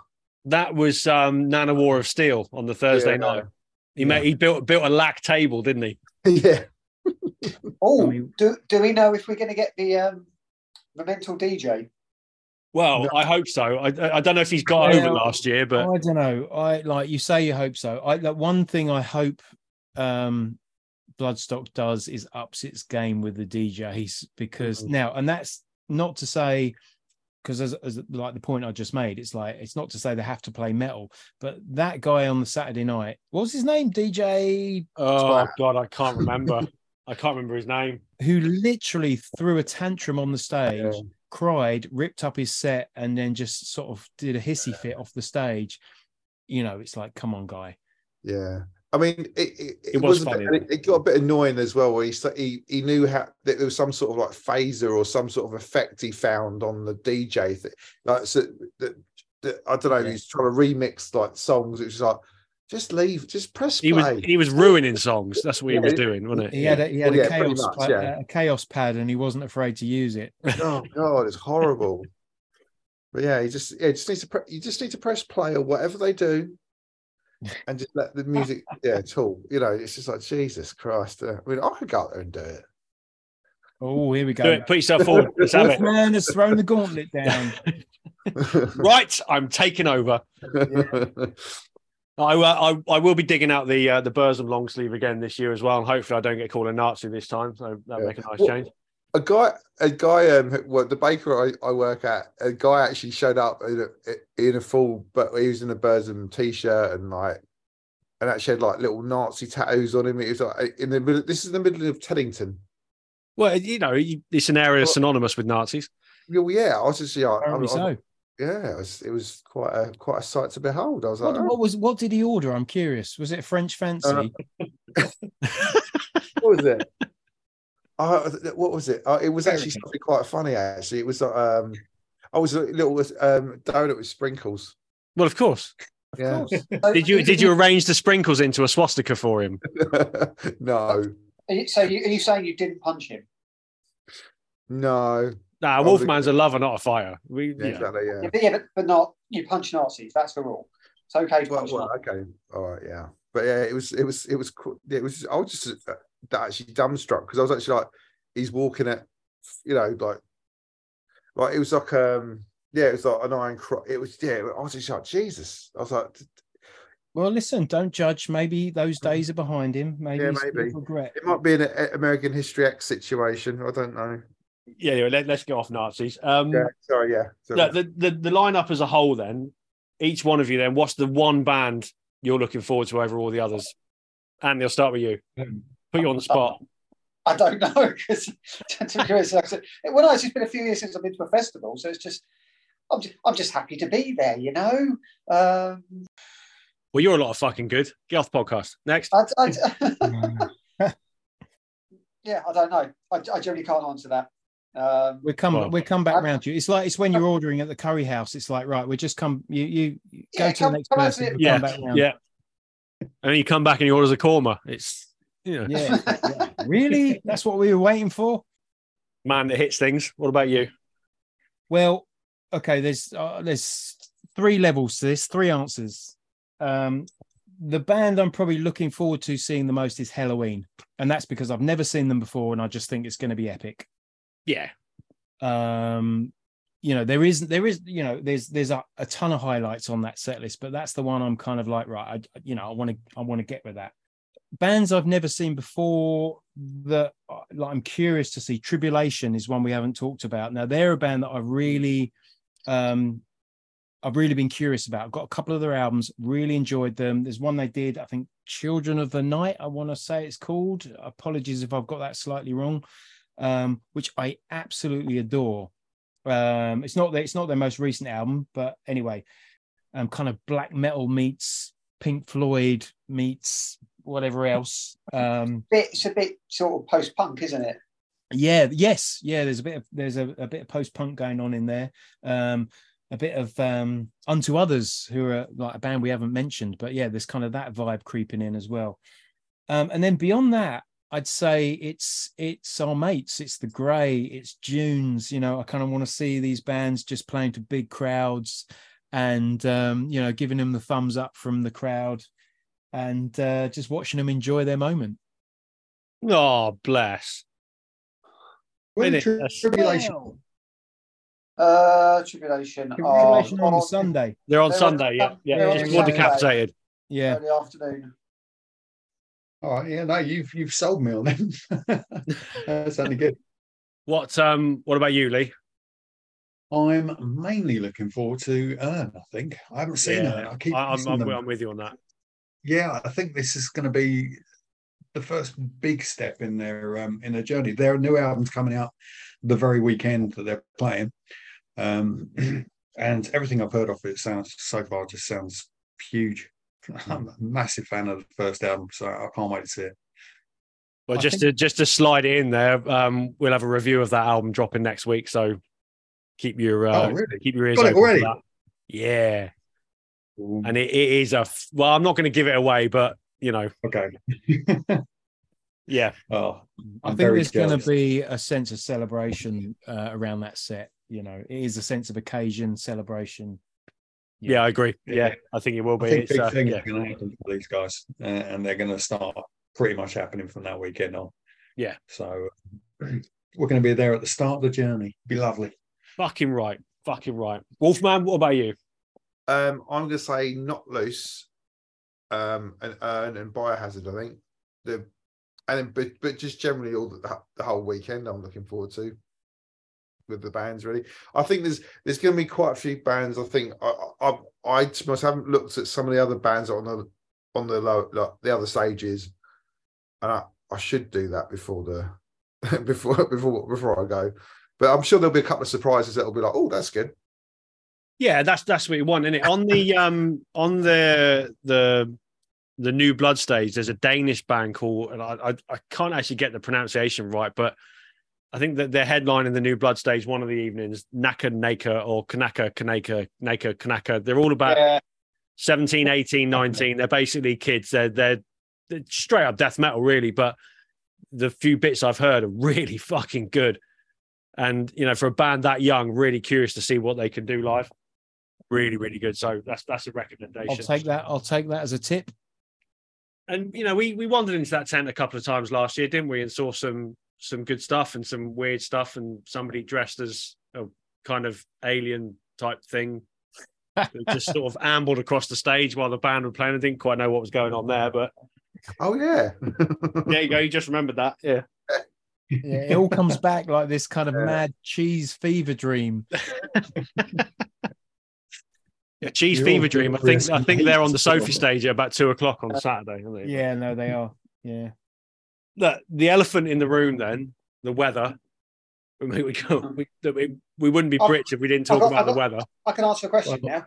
That was um, Nanowar of Steel on the Thursday Yeah. night. He Yeah. made he built built a lac table, didn't he? yeah. Oh, I mean- do do we know if we're going to get the um, the mental DJ? Well, No. I hope so. I, I don't know if he's got over Well, last year, but I don't know. I like you say you hope so. I like one thing I hope um Bloodstock does is ups its game with the DJs because Mhm. now and that's not to say because as, as like the point I just made, it's like it's not to say they have to play metal, but that guy on the Saturday night, what was his name? DJ oh god, I can't remember. I can't remember his name. who literally threw a tantrum on the stage, Yeah. cried, ripped up his set, and then just sort of did a hissy fit off the stage. You know, it's like, come on, guy. Yeah. I mean, it, it, it, It was wasn't. funny, It, it got a bit annoying as well. Where he he he knew how that there was some sort of like phaser or some sort of effect he found on the DJ thing. Like so, that, that I don't know. Yeah. He's trying to remix like songs. It was like just leave, just press play. He was he was ruining songs. That's what he was doing, wasn't it? He had a, he had Well, a yeah, chaos much, pa- yeah. a Kaoss pad, and he wasn't afraid to use it. oh god, it's horrible. But yeah, you just yeah, you just need to pre- you just need to press play or whatever they do, and just let the music yeah talk. You know, it's just like Jesus Christ. uh, I mean, I could go out there and do it. Oh, here we Do go. it. Put yourself forward. Let's have it. Man has thrown the gauntlet down. Right, I'm taking over. I, uh, I I will be digging out the uh, the Burzum long sleeve again this year as well, and hopefully I don't get called a Nazi this time. So that'll Yeah. make a nice Well, change. a guy, a guy, um, well, the baker I, I work at, a guy actually showed up in a, in a full, but he was in a Burzum t-shirt and like, and actually had like little Nazi tattoos on him. It was like in the middle. This is the middle of Teddington. Well, you know, it's an area Well- synonymous with Nazis. Well, yeah, I was just yeah, I, I- so. Yeah, it was, it was quite a quite a sight to behold. I was like, What, oh, what was what did he order? I'm curious. Was it a French fancy? Uh, what was it? Uh, what was it? Uh, it was actually something quite funny. Actually, it was um, I was a little um donut with sprinkles. Well, of course. Yeah. Course. Did you did you arrange the sprinkles into a swastika for him? no, Are you, so you, are you saying you didn't punch him? no. Nah, Oh, Wolfman's a lover, not a fighter. We, Yeah, yeah. exactly. Yeah. Yeah, but, yeah, but, but not you punch Nazis. That's the rule. It's okay to Well, punch well, okay. All right. Yeah. But yeah, it was, it was, it was, it was. I was just uh, actually dumbstruck because I was actually like, he's walking at, you know, like, like it was like, um, yeah, it was like an iron cross. It was, yeah. I was just like, Jesus. I was like, Well, listen, don't judge. Maybe those days are behind him. Maybe, Yeah, he's full of maybe. regret. it might be an American History X situation. I don't know. Yeah, anyway, let, us get off Nazis. Um, Yeah. Sorry. Yeah. Sorry. no, the, the the lineup as a whole, then each one of you, then what's the one band you're looking forward to over all the others? And they'll start with you. Put you on the spot. I don't know because to be honest, like I said, well, no, it's just been a few years since I've been to a festival, so it's just I'm just I'm just happy to be there, you know. Um, Well, you're a lot of fucking good. Get off the podcast. Next. I, I, yeah, I don't know. I, I generally can't answer that. Um, We'll come. Well, we'll come back I'm- round to you. It's like it's when you're ordering at the curry house. It's like right, we just come. You you you go Yeah, to come- the next come person. to we'll Yeah, come yeah. And then you come back and he orders a korma. It's you know, yeah, yeah. Really, that's what we were waiting for. man that hits things. What about you? Well, okay. There's uh, there's three levels to this. Three answers. Um, the band I'm probably looking forward to seeing the most is Helloween, and that's because I've never seen them before, and I just think it's going to be epic. Yeah. um you know there is there is you know there's there's a, a ton of highlights on that set list but that's the one i'm kind of like right I, you know i want to i want to get with that. Bands i've never seen before that uh, like i'm curious to see. Tribulation is one we haven't talked about. Now they're a band that i've really um i've really been curious about. I've got a couple of their albums really enjoyed them. There's one they did i think children of the night i want to say it's called. Apologies if i've got that slightly wrong um, which I absolutely adore. Um, it's not that it's not their most recent album, but anyway, um, kind of black metal meets Pink Floyd meets whatever else. Um, it's a bit sort of post punk, isn't it? Yeah, yes, yeah. There's a bit of there's a, a bit of post punk going on in there. Um, a bit of um unto others who are like a band we haven't mentioned, but yeah, there's kind of that vibe creeping in as well. Um, and then beyond that, I'd say it's it's our mates, it's the Grey, it's Dunes. You know, I kind of want to see these bands just playing to big crowds, and um, you know, giving them the thumbs up from the crowd, and uh, just watching them enjoy their moment. Oh, bless. When Innit? tri- That's- tribulation. Uh, tribulation. Tribulation Oh, on the Sunday. They're on They're on- Sunday, yeah. they're Yeah, just more Sunday. decapitated. Yeah, Early afternoon. All right, yeah, no, you've you've sold me on them. That's only good. What um what about you, Lee? I'm mainly looking forward to Urne. I think I haven't seen Urne. I keep I, am I'm. I'm with you on that. yeah, I think this is going to be the first big step in their um, in their journey. Their new album's coming out the very weekend that they're playing, um, and everything I've heard of it sounds so far just sounds huge. I'm a massive fan of the first album, so I can't wait to see it. But I just think- to just to slide it in there, um, we'll have a review of that album dropping next week. So keep your uh, Oh, really? keep your ears Got it open for already? that. Yeah, and it, it is a f- well. I'm not going to give it away, but you know, Okay. yeah, oh, I I'm think there's going to be a sense of celebration uh, around that set. You know, it is a sense of occasion, celebration. Yeah, I agree. Yeah. Yeah, I think it will be. I be. think big uh, things yeah. are going to happen for these guys, uh, and they're going to start pretty much happening from that weekend on. Yeah. So we're going to be there at the start of the journey. Be lovely. Fucking right, fucking right. Wolfman, what about you? Um, I'm gonna say Knocked Loose, um, and Urne and Biohazard. I think the and then but but just generally all the, the whole weekend. I'm looking forward to with the bands. Really, I think there's there's going to be quite a few bands. I think I I I be haven't looked at some of the other bands on the on the low like, the other stages, and I I should do that before the before before before I go. But I'm sure there'll be a couple of surprises that'll be like, oh, that's good. Yeah, that's that's what you want, isn't it? On the um on the the the new blood stage, there's a Danish band called and I I, I can't actually get the pronunciation right, but I think that they're headlining the new blood stage one of the evenings, Naka Naka or Kanaka Kanaka Naka Kanaka. They're all about Yeah. 17, 18, 19. They're basically kids. They're, they're they're straight up death metal, really. But the few bits I've heard are really fucking good. And you know, for a band that young, really curious to see what they can do live. Really, really good. So that's that's a recommendation. I'll take that. I'll take that as a tip. And you know, we we wandered into that tent a couple of times last year, didn't we? And saw some some good stuff and some weird stuff, and somebody dressed as a kind of alien type thing just sort of ambled across the stage while the band were playing. I didn't quite know what was going on there, but Oh yeah. there you go. You just remembered that. Yeah. Yeah, it all comes back like this kind of Yeah. mad cheese fever dream. Yeah. Cheese You're Fever Dream. I think I think they're on the beats. Sophie stage at about two o'clock on Saturday. aren't they? Yeah, no, they are. Yeah. The, the elephant in the room, then, the weather. I mean, we, go, we, hmm. we, we wouldn't be I've- Brits if we didn't talk got- about I've the weather. I can answer a question now.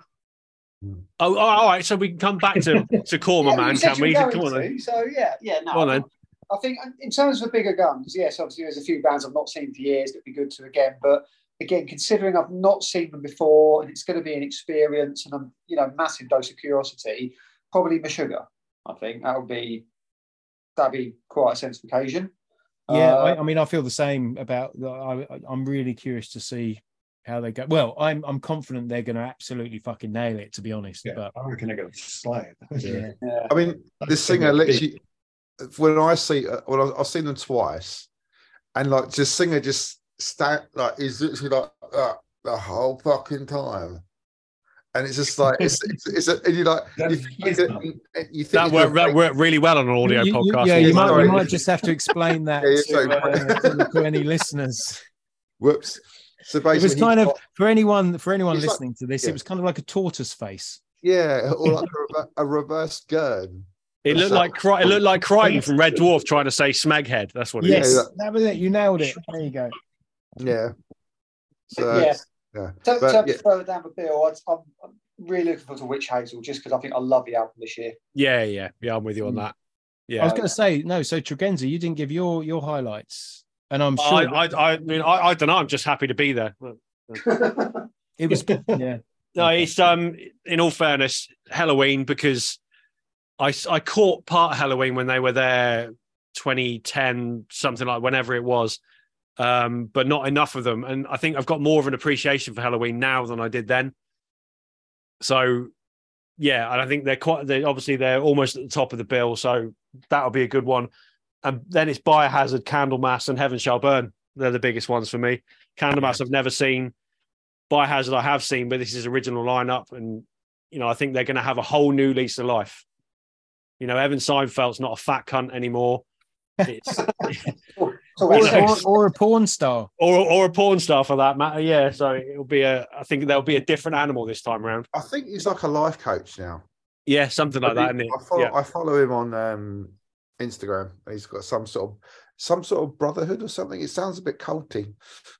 Oh, oh, all right. So we can come back to to Korma, Yeah, man, can we? Come on, then. to, So yeah, yeah. No, on, then. I think in terms of bigger guns, yes, obviously there's a few bands I've not seen for years that'd be good to again. But again, considering I've not seen them before and it's going to be an experience and a you know massive dose of curiosity, probably Meshuggah. I think that would be that'd be quite a sense of occasion. Yeah, Uh, I, I mean, I feel the same about. I, I'm really curious to see how they go. Well, I'm I'm confident they're going to absolutely fucking nail it. To be honest, Yeah, but I reckon they're going to slay it. yeah, yeah. I mean, the That's singer gonna be literally, when I see, uh, well, I've seen them twice, and like, just singer just stand like he's literally like that the whole fucking time, and it's just like it's it's, it's a, and you like you think, his that- you think That worked, that worked really well on an audio You- you- podcast. yeah, you might, you might just have to explain that Yeah, to, uh, to, to any listeners. Whoops. So It basically, was kind of got- for anyone for anyone He's like- listening to this. yeah. It was kind of like a tortoise face. yeah, or like a, rever- a reverse gurn. It looked like Cri- it looked like Kryten from Red Dwarf trying to say Smeghead. That's what it is. Yes, Yeah, that was it. You nailed it. There you go. Yeah. So Yeah. Yeah, To, But, to yeah. further down the bill, I'd, I'm, I'm really looking forward to Witch Hazel just because I think I love the album this year. Yeah, yeah, yeah. I'm with you on Mm. that. I was going to say no. So Tregenza, you didn't give your your highlights. and I'm I, sure I, I mean, I, I don't know. I'm just happy to be there. it was. Yeah, No, it's um. In all fairness, Helloween because I I caught part of Helloween when they were there, 2010 something like whenever it was, um, but not enough of them. And I think I've got more of an appreciation for Helloween now than I did then. So, yeah, and I think they're quite. They obviously they're almost at the top of the bill, so that'll be a good one. And then it's Biohazard, Candlemass, and Heaven Shall Burn. They're the biggest ones for me. Candlemass I've never seen. Biohazard I have seen, but this is original lineup, and you know I think they're going to have a whole new lease of life. You know, Evan Seinfeld's not a fat cunt anymore. It's, or, or, or a porn star. or or a porn star for that matter. Yeah, so it'll be a. I think there'll be a different animal this time around. I think he's like a life coach now. Yeah, something like that. Isn't it? I follow, Yeah. I follow him on um, Instagram. He's got some sort of some sort of brotherhood or something. It sounds a bit culty.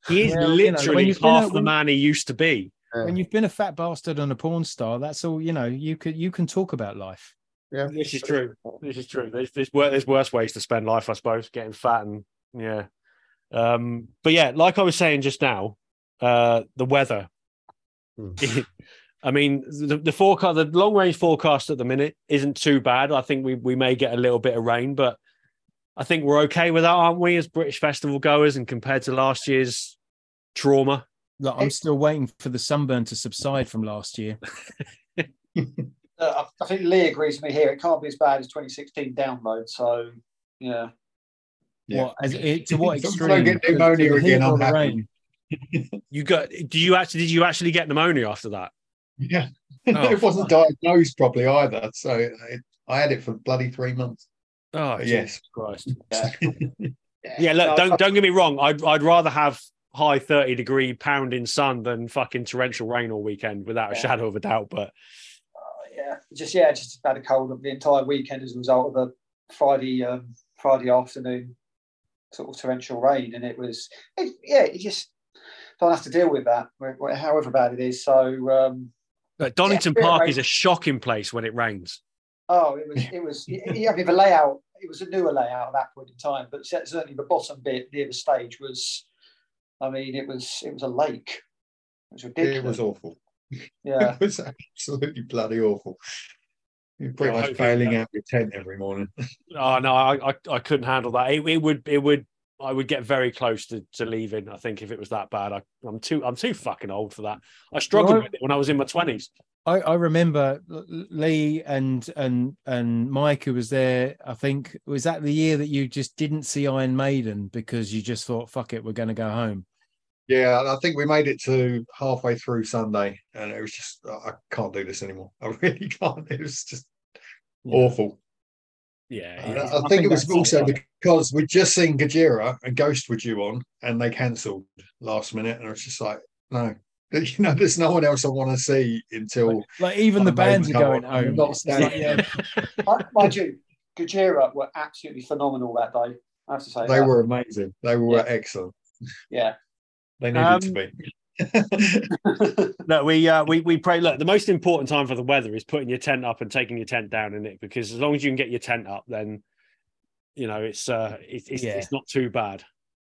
He is Well, you know, when literally you've been half a- the man he used to be. When you've been a fat bastard and a porn star, that's all you know. You could you can talk about life. yeah, This is true. This is true. There's there's, there's worse ways to spend life, I suppose. Getting fat and yeah. Um, but yeah, like I was saying just now, uh, the weather. Hmm. I mean, the, the forecast, the long range forecast at the minute isn't too bad. I think we we may get a little bit of rain, but I think we're okay with that, aren't we, as British festival goers? And compared to last year's trauma, Like, I'm still waiting for the sunburn to subside from last year. uh, I- I think Lee agrees with me here. It can't be as bad as 2016 download. So, yeah. Yeah. What as it, to what As long as I extreme? get To- to pneumonia again, or I'm the happy. rain? you got? Do you actually? Did you actually get pneumonia after that? Yeah, Oh, it wasn't diagnosed properly either. So it, I had it for bloody three months. Oh But yes, yes. Christ. Yeah. Yeah, look, don't don't get me wrong. I'd I'd rather have high thirty degree pounding sun than fucking torrential rain all weekend, without a Yeah. shadow of a doubt. But yeah, just yeah, just had a cold of the entire weekend as a result of the Friday um, Friday afternoon sort of torrential rain, and it was it, yeah, you just don't have to deal with that, wh- wh- however bad it is. So um, look, Donington Yeah, Park is a shocking place when it rains. oh, it was it was yeah, I mean the layout. It was a newer layout at that point in time, but certainly the bottom bit near the stage was. I mean, it was it was a lake. It was ridiculous. It was awful. yeah. It was absolutely bloody awful. You're pretty Yeah, much bailing that- out your tent every morning. Oh no, I I, I couldn't handle that. It, it would it would I would get very close to, to leaving. I think if it was that bad, I, I'm too I'm too fucking old for that. I struggled Well, with it when I was in my twenties. I, I remember Lee and and and Mike who was there. I think was that the year that you just didn't see Iron Maiden because you just thought, "Fuck it, we're going to go home." Yeah, I think we made it to halfway through Sunday, and it was just I can't do this anymore. I really can't. It was just awful. Yeah, And yeah. I, I think it was also it. because we'd just seen Gojira and Ghost were due on, and they cancelled last minute, and I was just like, no, you know, there's no one else I want to see until Like even the bands are going on. I'm home. not It's just like, standing. yeah, Mi- Mind you, Gojira were absolutely phenomenal that day. I have to say they that. were amazing. They were Yeah. excellent. Yeah. They needed Um, to be. Look, we uh, we we pray. Look, the most important time for the weather is putting your tent up and taking your tent down in it, because as long as you can get your tent up, then you know it's uh it's it's, Yeah. it's not too bad.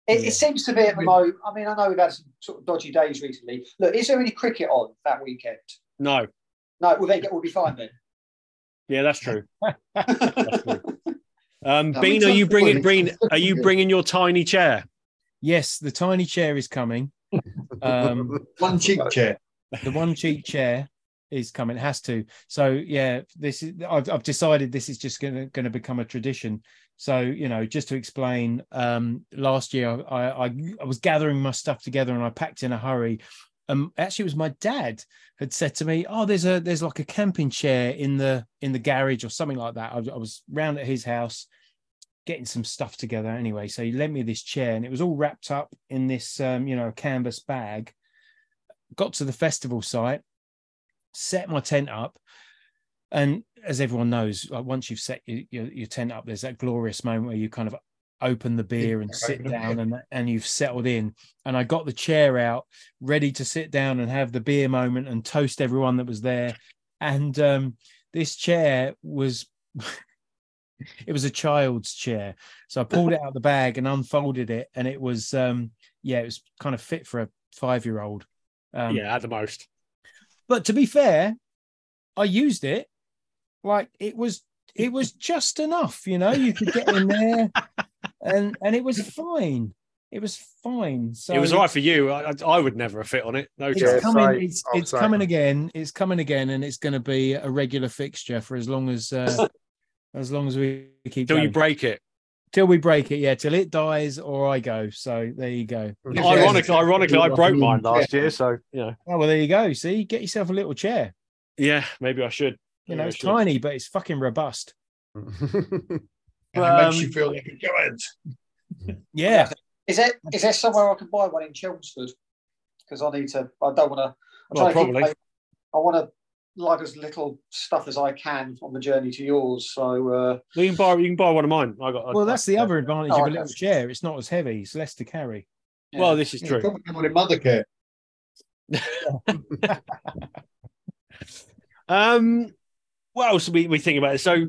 It, Yeah. it seems to be at the moment. I mean, I know we've had some sort of dodgy days recently. Look, is there any cricket on that weekend? No, No, well, they will be fine then. yeah, that's true. That's true. Um, That Bean, are you bringing Bean? Are you bringing your tiny chair? Yes, the tiny chair is coming. Um, One cheap chair. the one cheap chair is coming. It has to. So yeah this is i've, I've decided this is just gonna gonna become a tradition. So you know just to explain um last year i i, I was gathering my stuff together and i packed in a hurry. Um actually it was my dad had said to me oh there's a there's like a camping chair in the in the garage or something like that. I, I was round at his house getting some stuff together anyway so he lent me this chair and it was all wrapped up in this um you know canvas bag got to the festival site, set my tent up, and as everyone knows, like once you've set your, your, your tent up, there's that glorious moment where you kind of open the beer and sit down and and you've settled in. And I got the chair out, ready to sit down and have the beer moment and toast everyone that was there. And um, this chair was it was a child's chair. So I pulled it out of the bag and unfolded it, and it was um yeah, it was kind of fit for a five year old. Um, yeah, at the most. But to be fair, I used it like it was it was just enough, you know. You could get in there, and and it was fine. It was fine. So it was all right for you. I, I would never have fit on it. No It's chance. Coming. It's it's coming again. It's coming again, and it's going to be a regular fixture for as long as uh, as long as we keep Till you break it. till we break it. Yeah, till it dies or I go. So there you go. Yeah. Ironically, ironically, I broke mine last year. So you know, Oh well, there you go. See, get yourself a little chair. yeah, maybe I should. You know, I it's tiny, but it's fucking robust. And it Um, makes you feel like a giant. Yeah. Is there is there somewhere I can buy one in Chelmsford? Because I need to. I don't want to. Well, probably. I want to like as little stuff as I can on the journey to yours. So uh, You can buy. You can buy one of mine. I got. Well, that's the other advantage Oh, of a little chair. It's not as heavy. It's less to carry. yeah. Well, this is Yeah, true. Probably one in mother care. Um, what else we we think about it? So,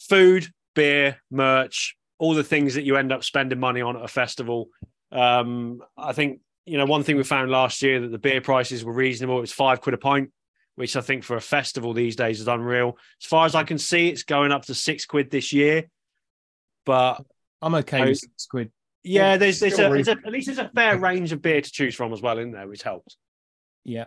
food, beer, merch, all the things that you end up spending money on at a festival. Um, I think you know one thing we found last year that the beer prices were reasonable. It was five quid a pint, which I think for a festival these days is unreal. As far as I can see, it's going up to six quid this year. But I'm okay Oh, with six quid. yeah, Yeah, there's, there's, a, there's a, at least there's a fair range of beer to choose from as well in there, which helps. Yeah.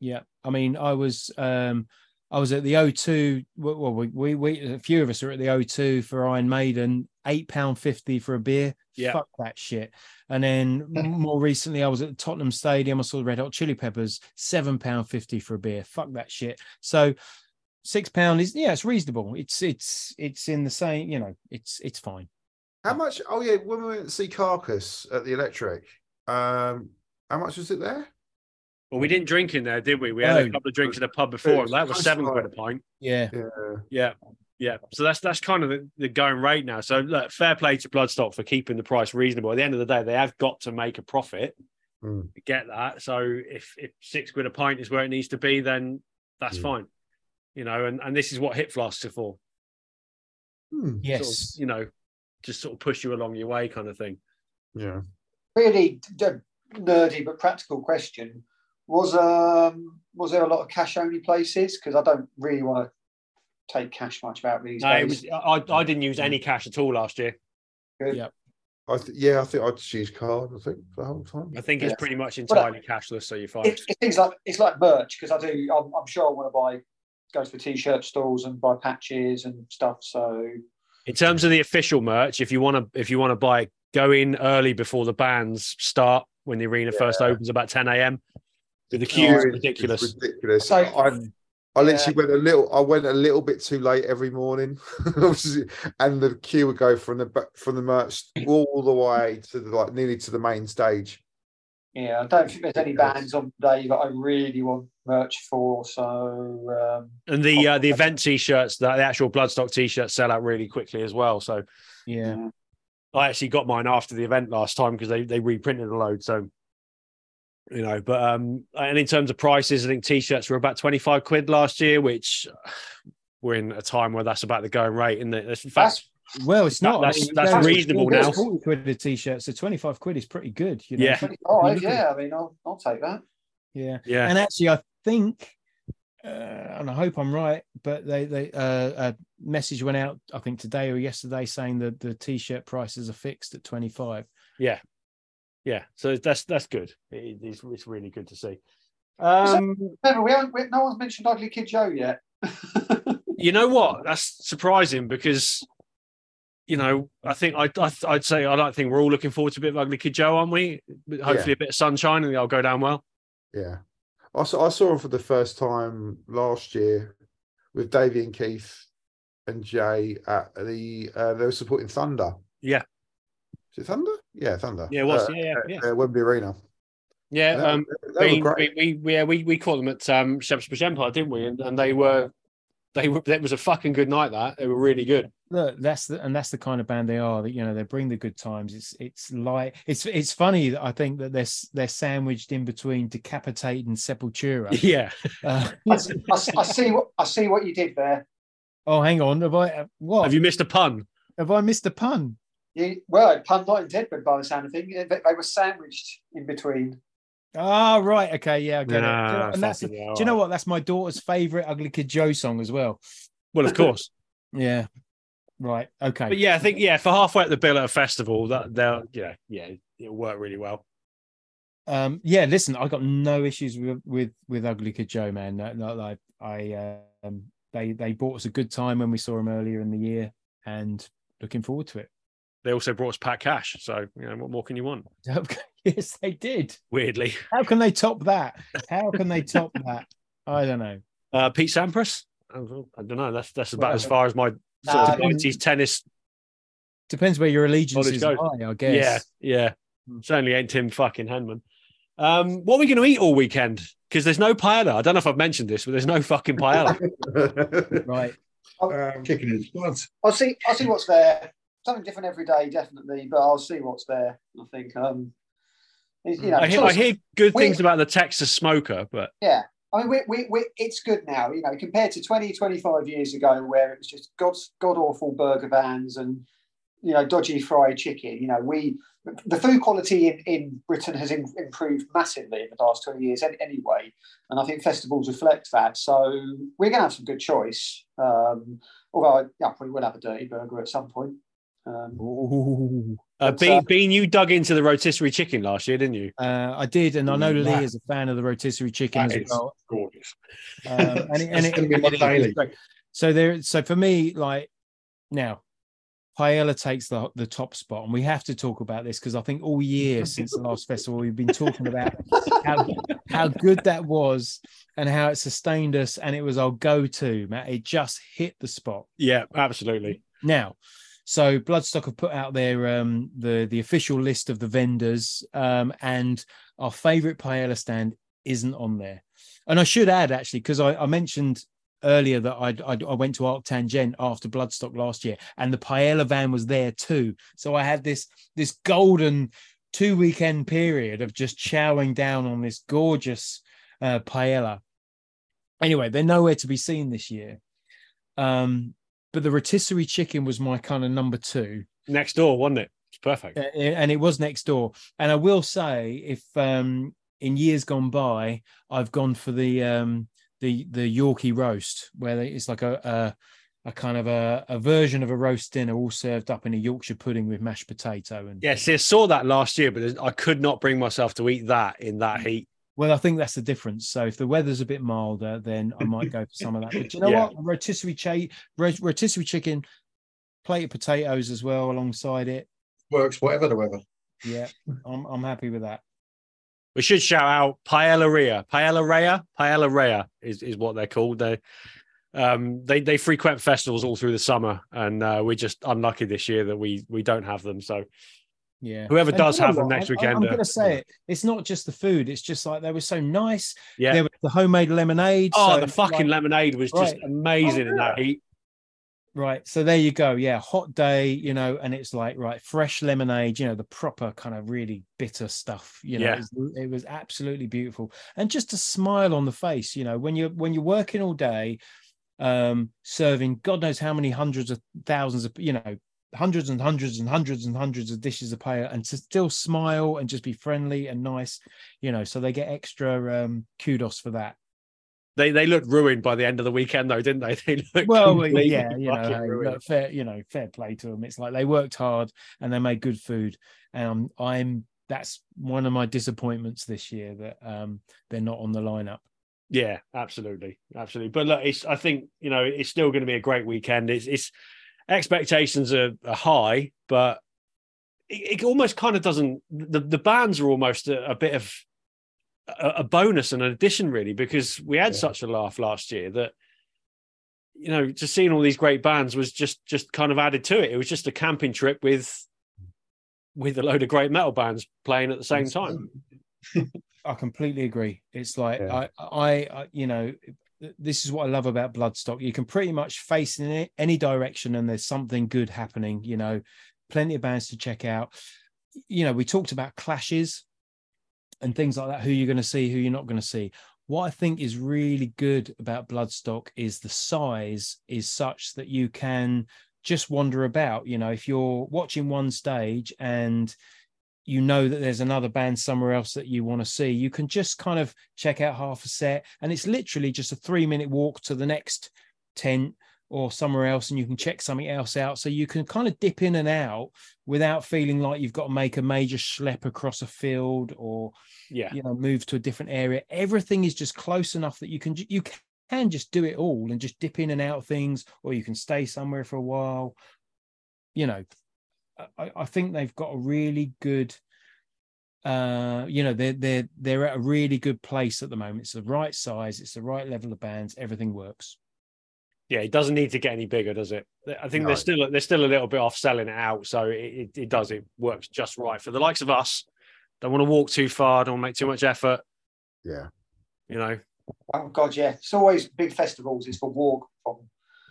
Yeah. I mean, I was um I was at the O2. Well, well, we, we we a few of us are at the O2 for Iron Maiden, eight pound fifty for a beer. Yeah. Fuck that shit. And then more recently, I was at the Tottenham Stadium. I saw the Red Hot Chili Peppers, seven pound fifty for a beer. Fuck that shit. So six pound is yeah, it's reasonable. It's it's it's in the same. You know, it's it's fine. How much? Oh yeah, when we went to see Carcass at the Electric, um, how much was it there? Well, we didn't drink in there, did we? We had a couple of drinks in the pub before. was That was seven by. quid a pint. Yeah. Yeah, Yeah, yeah. So that's that's kind of the, the going rate now. So look, fair play to Bloodstock for keeping the price reasonable. At the end of the day, they have got to make a profit. Mm. Get that. So if if six quid a pint is where it needs to be, then that's Mm. fine. You know, and, and this is what hip flasks are for. Hmm, Sort of, Yes. you know, just sort of push you along your way, kind of thing. yeah. really d- nerdy but practical question was um was there a lot of cash only places? Because I don't really want to take cash much about these No, it days. was, I, I didn't use any cash at all last year. Good. Yeah. I th- yeah, I think I'd just use card. I think the whole time. I think it's Yeah. pretty much Well, entirely cashless. So you're fine. It, it things like it's like merch because I do. I'm, I'm sure I want to buy go to the t-shirt stalls and buy patches and stuff. So In terms of the official merch, if you want to, if you want to buy, go in early before the bands start when the arena first opens about 10 a.m. The queue is ridiculous. ridiculous. So- I, I literally went a little. I went a little bit too late every morning, and the queue would go from the ba- from the merch all the way to the like nearly to the main stage. yeah, I don't think there's any bands on the day that I really want merch for. So um, And the uh, the event t-shirts, the, the actual Bloodstock t-shirts sell out really quickly as well. So Yeah. I actually got mine after the event last time because they they reprinted a load. So you know, but um, and in terms of prices, I think t-shirts were about 25 quid last year, which we're in a time where that's about the going rate. In the in fact, that's Well, it's That- not. I that's- mean, that's there's- reasonable now. 40 quid a t-shirt, so 25 quid is pretty good. You know? Yeah. 25. You look at- Yeah, I mean, I'll, I'll take that. Yeah. yeah, And actually, I think, uh, and I hope I'm right, but they they uh, a message went out, I think today or yesterday, saying that the t-shirt prices are fixed at 25. yeah. Yeah, so that's that's good. It- it's, it's really good to see. Um, Remember, we haven't. We, no one's mentioned Ugly Kid Joe yet. you know what? That's surprising because, you know, I think I, I I'd say I don't think we're all looking forward to a bit of Ugly Kid Joe, aren't we? Hopefully, a bit of sunshine and they'll go down well. Yeah, I saw I saw him for the first time last year with Davey and Keith and Jay at the. Uh, they were supporting Thunder. Yeah. Is it Thunder? Yeah, Thunder. Yeah, it was. Uh, yeah, yeah, yeah. uh, Wembley Arena. Yeah, They- um, they we, were great. we, we, yeah, we, we caught them at um, Shepherd's Bush Empire, didn't we? And, and they were, they were, that was a fucking good night. That they were really good. Look, that's the and that's the kind of band they are. That you know, they bring the good times. It's it's like it's it's funny that I think that they're they're sandwiched in between Decapitate and Sepultura. Yeah, Uh, I, I, I see what I see what you did there. Oh, hang on. Have I what? Have you missed a pun? Have I missed a pun? Yeah, well, pun not intended by the sound of thing. They, they were sandwiched in between. Ah, right. Okay. Yeah, I get it. Nah, And that's, do you know what? That's my daughter's favorite Ugly Kid Joe song as well. Well, of course. Yeah. Right. Okay. but yeah, I think yeah, for halfway at the bill at a festival, that they'll yeah, yeah, it'll work really well. um yeah listen i got no issues with with with ugly kid joe man no, no, like i um they they brought us a good time when we saw him earlier in the year and looking forward to it They also brought us Pat Cash, so you know what more can you want? yes they did Weirdly, how can they top that how can they top that i don't know uh, Pete Sampras. I don't know. That's that's about Well, as far as my sort Nah, of nineties tennis. depends where your allegiance Knowledge is goes. lie, i guess Yeah, yeah. Hmm. Certainly ain't Tim fucking Henman. Um, what are we going to eat all weekend? Because there's no paella. I don't know if I've mentioned this, but there's no fucking paella. right Um, chicken in spuds. I'll see. I'll see what's there. Something different every day, definitely. But I'll see what's there. I think. Um, you know, I hear, I hear good things about the Texas smoker, but Yeah. I mean, we, we, we, it's good now, you know, compared to 20, 25 years ago, where it was just god, god awful burger vans and, you know, dodgy fried chicken. You know, we, the food quality in, in Britain has in, improved massively in the last 20 years anyway. And I think festivals reflect that. So we're going to have some good choice. Um, although I yeah, probably will have a dirty burger at some point. Um, uh, Bean, uh, Bean, you dug into the rotisserie chicken last year, didn't you? uh, i did and i know lee that- is a fan of the rotisserie chicken That as well gorgeous. um, and it, and That's it, gonna be my and it is daily. So there, so for me, like now, paella takes the the top spot, and we have to talk about this because I think all year since the last festival, we've been talking about how how good that was and how it sustained us, and it was our go to. Matt, it just hit the spot. Yeah, absolutely. Now, so Bloodstock have put out their um the the official list of the vendors, um, and our favorite paella stand isn't on there. And I should add actually, because I, I mentioned earlier that I'd, I'd, I went to ArcTanGent after Bloodstock last year, and the paella van was there too. So I had this this golden two weekend period of just chowing down on this gorgeous uh, paella. Anyway, they're nowhere to be seen this year. Um, but the rotisserie chicken was my kind of number two, Next door, wasn't it? It's perfect. and it was next door. And I will say, if um, in years gone by, I've gone for the um, the the Yorkie roast, where it's like a a, a kind of a, a version of a roast dinner, all served up in a Yorkshire pudding with mashed potato. And Yeah, see, I saw that last year, but I could not bring myself to eat that in that heat. Well, I think that's the difference. So if the weather's a bit milder, then I might go for some of that. But you know Yeah. what? Rotisserie cha- rotisserie chicken, plate of potatoes as well alongside it. Works whatever the weather. Yeah, I'm I'm happy with that. We should shout out Paella Paella Rea, Paella Rea is, is what they're called. They um they they frequent festivals all through the summer, and uh, we're just unlucky this year that we we don't have them. So Yeah. Whoever And does you know have them next I- I- weekend, I'm uh, going to say it. It's not just the food. It's just like they were so nice. yeah. There was the homemade lemonade. Oh, so the fucking like- lemonade was just Right. amazing Oh, in that yeah. heat. Right. So there you go. Yeah. Hot day, you know, and it's like, right, fresh lemonade, you know, the proper kind of really bitter stuff, you know, Yeah. it, was, it was absolutely beautiful. And just a smile on the face, you know, when you're, when you're working all day, um, serving God knows how many hundreds of thousands of, you know, hundreds and hundreds and hundreds and hundreds of dishes of paella and to still smile and just be friendly and nice, you know, so they get extra um, kudos for that. They they looked ruined by the end of the weekend, though, didn't they? They looked well, yeah, you know, hey, ruined. look, fair, you know, fair play to them. It's like they worked hard and they made good food. And I'm, I'm that's one of my disappointments this year that um they're not on the lineup. Yeah, absolutely, absolutely. But look, it's I think you know it's still going to be a great weekend. It's it's expectations are, are high, but it, it almost kind of doesn't. The the bands are almost a, a bit of a, a bonus and an addition, really, because we had Yeah. such a laugh last year that you know just seeing all these great bands was just just kind of added to it. It was just a camping trip with with a load of great metal bands playing at the same time. I completely agree. It's like Yeah. I, I, I, you know, this is what I love about Bloodstock. You can pretty much face in any direction, and there's something good happening. You know, plenty of bands to check out. You know, we talked about clashes and things like that. Who you're going to see, who you're not going to see. what I think is really good about Bloodstock is the size is such that you can just wander about. You know, if you're watching one stage and you know that there's another band somewhere else that you want to see, you can just kind of check out half a set. And it's literally just a three minute walk to the next tent or somewhere else and you can check something else out. So you can kind of dip in and out without feeling like you've got to make a major schlep across a field or Yeah. you know move to a different area. Everything is just close enough that you can you can just do it all and just dip in and out of things, or you can stay somewhere for a while. You know, I, I think they've got a really good uh you know they're they're they're at a really good place at the moment it's the right size it's the right level of bands everything works Yeah, it doesn't need to get any bigger, does it? I think No. they're still they're still a little bit off selling it out, so it, it, it does it works just right for the likes of us. Don't want to walk too far, don't make too much effort. Yeah. You know, Oh God, yeah. It's always big festivals. It's for walk from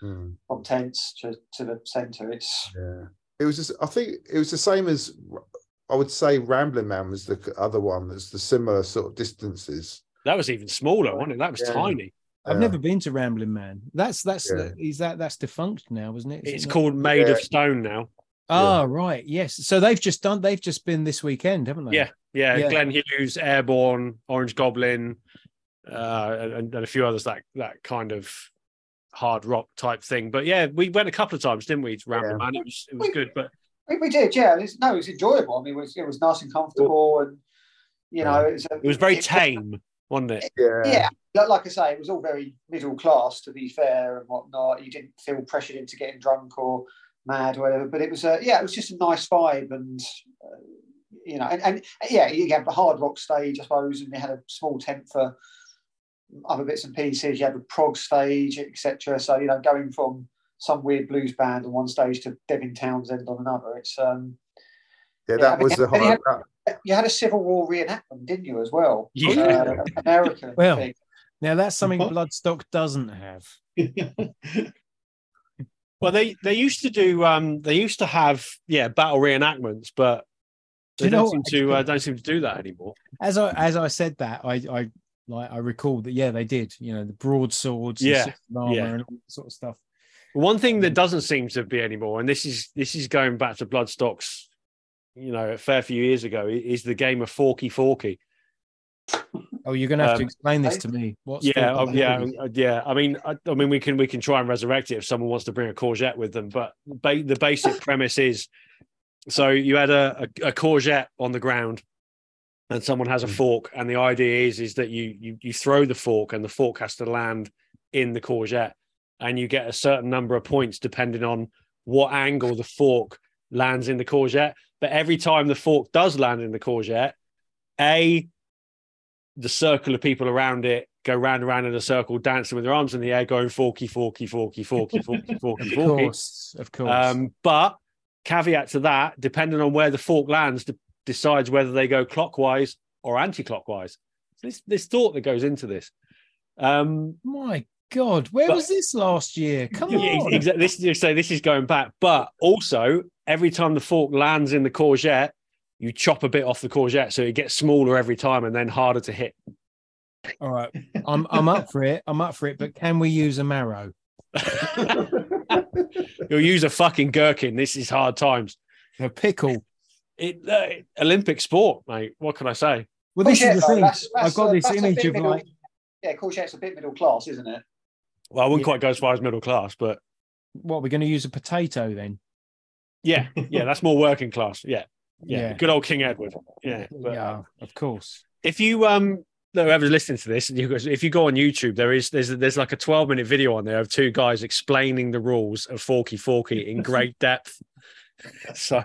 Mm, from tents to, to the centre. It's yeah. It was just. I think it was the same as. I would say Rambling Man was the other one. That's the similar sort of distances. that was even smaller, wasn't it? That was Yeah. tiny. i've Yeah. never been to rambling man that's that's Yeah. is that that's defunct now wasn't it Is it It's not? called Made Yeah. of Stone now. oh right yes so they've just done they've just been this weekend haven't they Yeah, yeah. Yeah. Glenn Hughes, Airborne, Orange Goblin, uh, and, and a few others that that kind of hard rock type thing. But yeah, we went a couple of times, didn't we? To Yeah. Man, it was it was good. But we, we did, yeah. It's, no, it was enjoyable. I mean, it was it was nice and comfortable, and you know, it was, it was very tame, wasn't it? Yeah. Yeah, like, like I say, it was all very middle class to be fair and whatnot. You didn't feel pressured into getting drunk or mad or whatever. But it was, uh, yeah, it was just a nice vibe, and uh, you know, and, and yeah, you had the hard rock stage, I suppose, and they had a small tent for other bits and pieces. You had the prog stage, etc. So you know, going from some weird blues band on one stage to Devin Townsend on another, it's um, Yeah, Yeah, that I mean, was the whole. he had- you had a Civil War reenactment, didn't you, as well? Yeah. uh, American. Well, thing. now that's something What? bloodstock doesn't have Well, they they used to do um they used to have yeah battle reenactments, but Do they you know don't seem what, to uh, don't seem to do that anymore. as I as I said that, I I like I recall that yeah they did you know the broadswords, and Yeah, suits of armor yeah. and all that sort of stuff. One thing that doesn't seem to be anymore, and this is this is going back to Bloodstock's, you know, a fair few years ago, is the game of Forky Forky. Oh, you're gonna have to Um, explain this to me. What's Yeah, the- oh, yeah, uh, yeah. I mean, I, I mean, we can we can try and resurrect it if someone wants to bring a courgette with them. But ba- the basic premise is, so you had a, a, a courgette on the ground, and someone has a fork, and the idea is is that you you you throw the fork, and the fork has to land in the courgette, and you get a certain number of points depending on what angle the fork lands in the courgette. But every time the fork does land in the courgette, a the circle of people around it go round and round in a circle, dancing with their arms in the air, going forky, forky, forky, forky, forky, forky, of course, of course. Um, but caveat to that, depending on where the fork lands, decides whether they go clockwise or anti-clockwise. This this thought that goes into this. Um, My God, where but- was this last year? Come yeah, on. ex- exa- this say this is going back, but also every time the fork lands in the courgette, you chop a bit off the courgette, so it gets smaller every time and then harder to hit. All right, I'm I'm up for it. I'm up for it. But can we use a marrow? You'll use a fucking gherkin. This is hard times. A pickle. It uh, Olympic sport, mate. What can I say? Well, this Courgette, is the though, thing. that's- I've got a- this image of middle- like Yeah, courgette's a bit middle class, isn't it? Well, I wouldn't Yeah. quite go as far as middle class, but what we're going to use a potato then. yeah, yeah, that's more working class. Yeah, yeah, Yeah. good old King Edward. Yeah, but yeah, of course. if you um, whoever's listening to this, and you guys, if you go on YouTube, there is there's there's like a 12 minute video on there of two guys explaining the rules of Forky Forky in great depth. So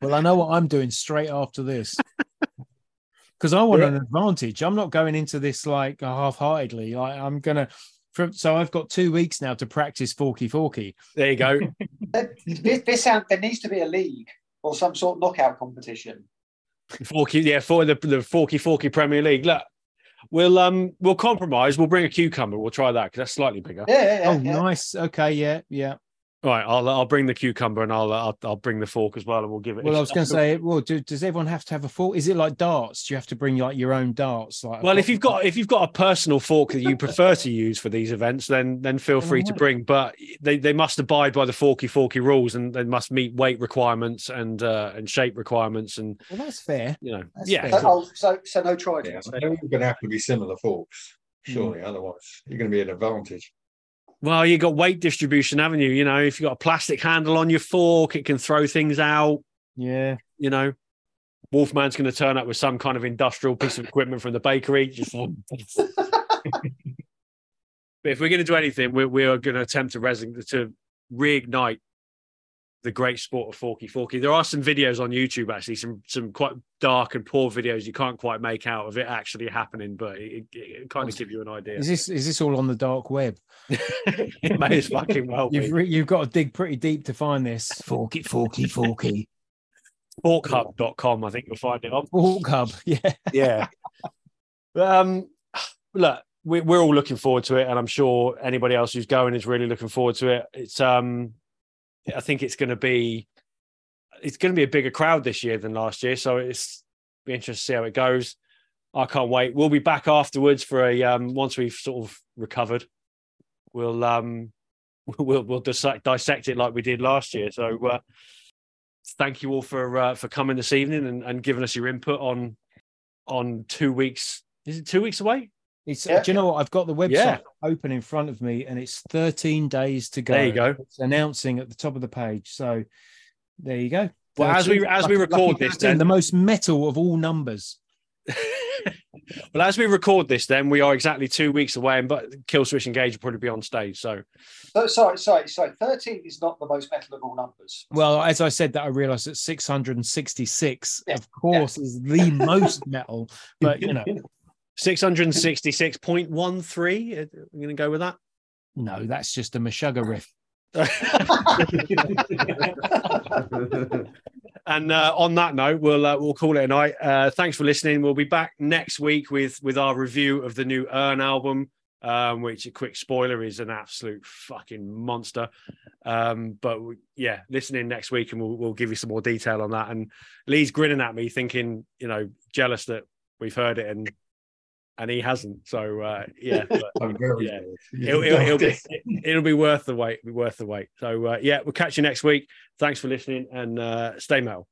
Well, I know what I'm doing straight after this. Because I want an advantage. I'm not going into this like half-heartedly. Like I'm gonna. So I've got two weeks now to practice forky forky. there you go. This, this sound, there needs to be a league or some sort of knockout competition. Forky, yeah, for the the Forky Forky Premier League. Look, we'll um we'll compromise. We'll bring a cucumber. We'll try that because that's slightly bigger. Yeah, yeah, yeah. oh, yeah. nice. Okay, yeah, yeah. Right, I'll I'll bring the cucumber and I'll I'll, I'll bring the fork as well, and we'll give it. Well, I was going to say, well, do, does everyone have to have a fork? Is it like darts? Do you have to bring like your own darts? Like, Well, if you've got if you've got a personal fork that you prefer to use for these events, then then feel free to bring. But they, they must abide by the forky forky rules, and they must meet weight requirements and uh, and shape requirements, and well, that's fair. you know, That's yeah. fair. So, oh, so, so no trident. Yeah, they're all going to have to be similar forks, surely. Hmm. Otherwise, you're going to be at an advantage. Well, you got weight distribution, haven't you? You know, if you've got a plastic handle on your fork, it can throw things out. Yeah. You know, Wolfman's going to turn up with some kind of industrial piece of equipment from the bakery. Just But if we're going to do anything, we, we are going to attempt to, resin- to reignite the great sport of forky forky. There are some videos on YouTube, actually, some some quite dark and poor videos you can't quite make out of it actually happening, but it, it, it kind of give you an idea. Is this is this all on the dark web? it may as fucking well You've be. re- you've got to dig pretty deep to find this. Forky, forky, forky. Forkhub.com, I think you'll find it on. Fork hub. Yeah. yeah. um, look, we, we're all looking forward to it, and I'm sure anybody else who's going is really looking forward to it. It's um, I think it's going to be, it's going to be a bigger crowd this year than last year, so it's be interesting to see how it goes. I can't wait. We'll be back afterwards for a um, once we've sort of recovered. We'll um, we'll we'll dissect, dissect it like we did last year. So. Uh, thank you all for uh, for coming this evening and, and giving us your input on on two weeks. Is it two weeks away? It's, Yeah. Do you know what? I've got the website Yeah. open in front of me, and it's 13 days to go. There you go. It's announcing at the top of the page. So there you go. Well, as we as we record this, then the most metal of all numbers. well, as we record this, then we are exactly two weeks away, and but Killswitch Engage will probably be on stage. So So, sorry, sorry, sorry. 13 is not the most metal of all numbers. Well, as I said, that I realised that 666, Yeah, of course, is the most metal. But you know, six hundred sixty-six point one three. I'm going to go with that. no, that's just a Meshuggah riff. and uh, on that note, we'll uh, we'll call it a night. Uh, thanks for listening. We'll be back next week with with our review of the new Urne album, um, which a quick spoiler is an absolute fucking monster. Um, but we- yeah, listen in next week and we'll we'll give you some more detail on that. And Lee's grinning at me, thinking you know jealous that we've heard it and and he hasn't. So uh, yeah. but- Yeah. it'll, it'll, it'll be it'll be worth the wait. Be worth the wait. So uh, yeah, we'll catch you next week. Thanks for listening and uh, stay metal.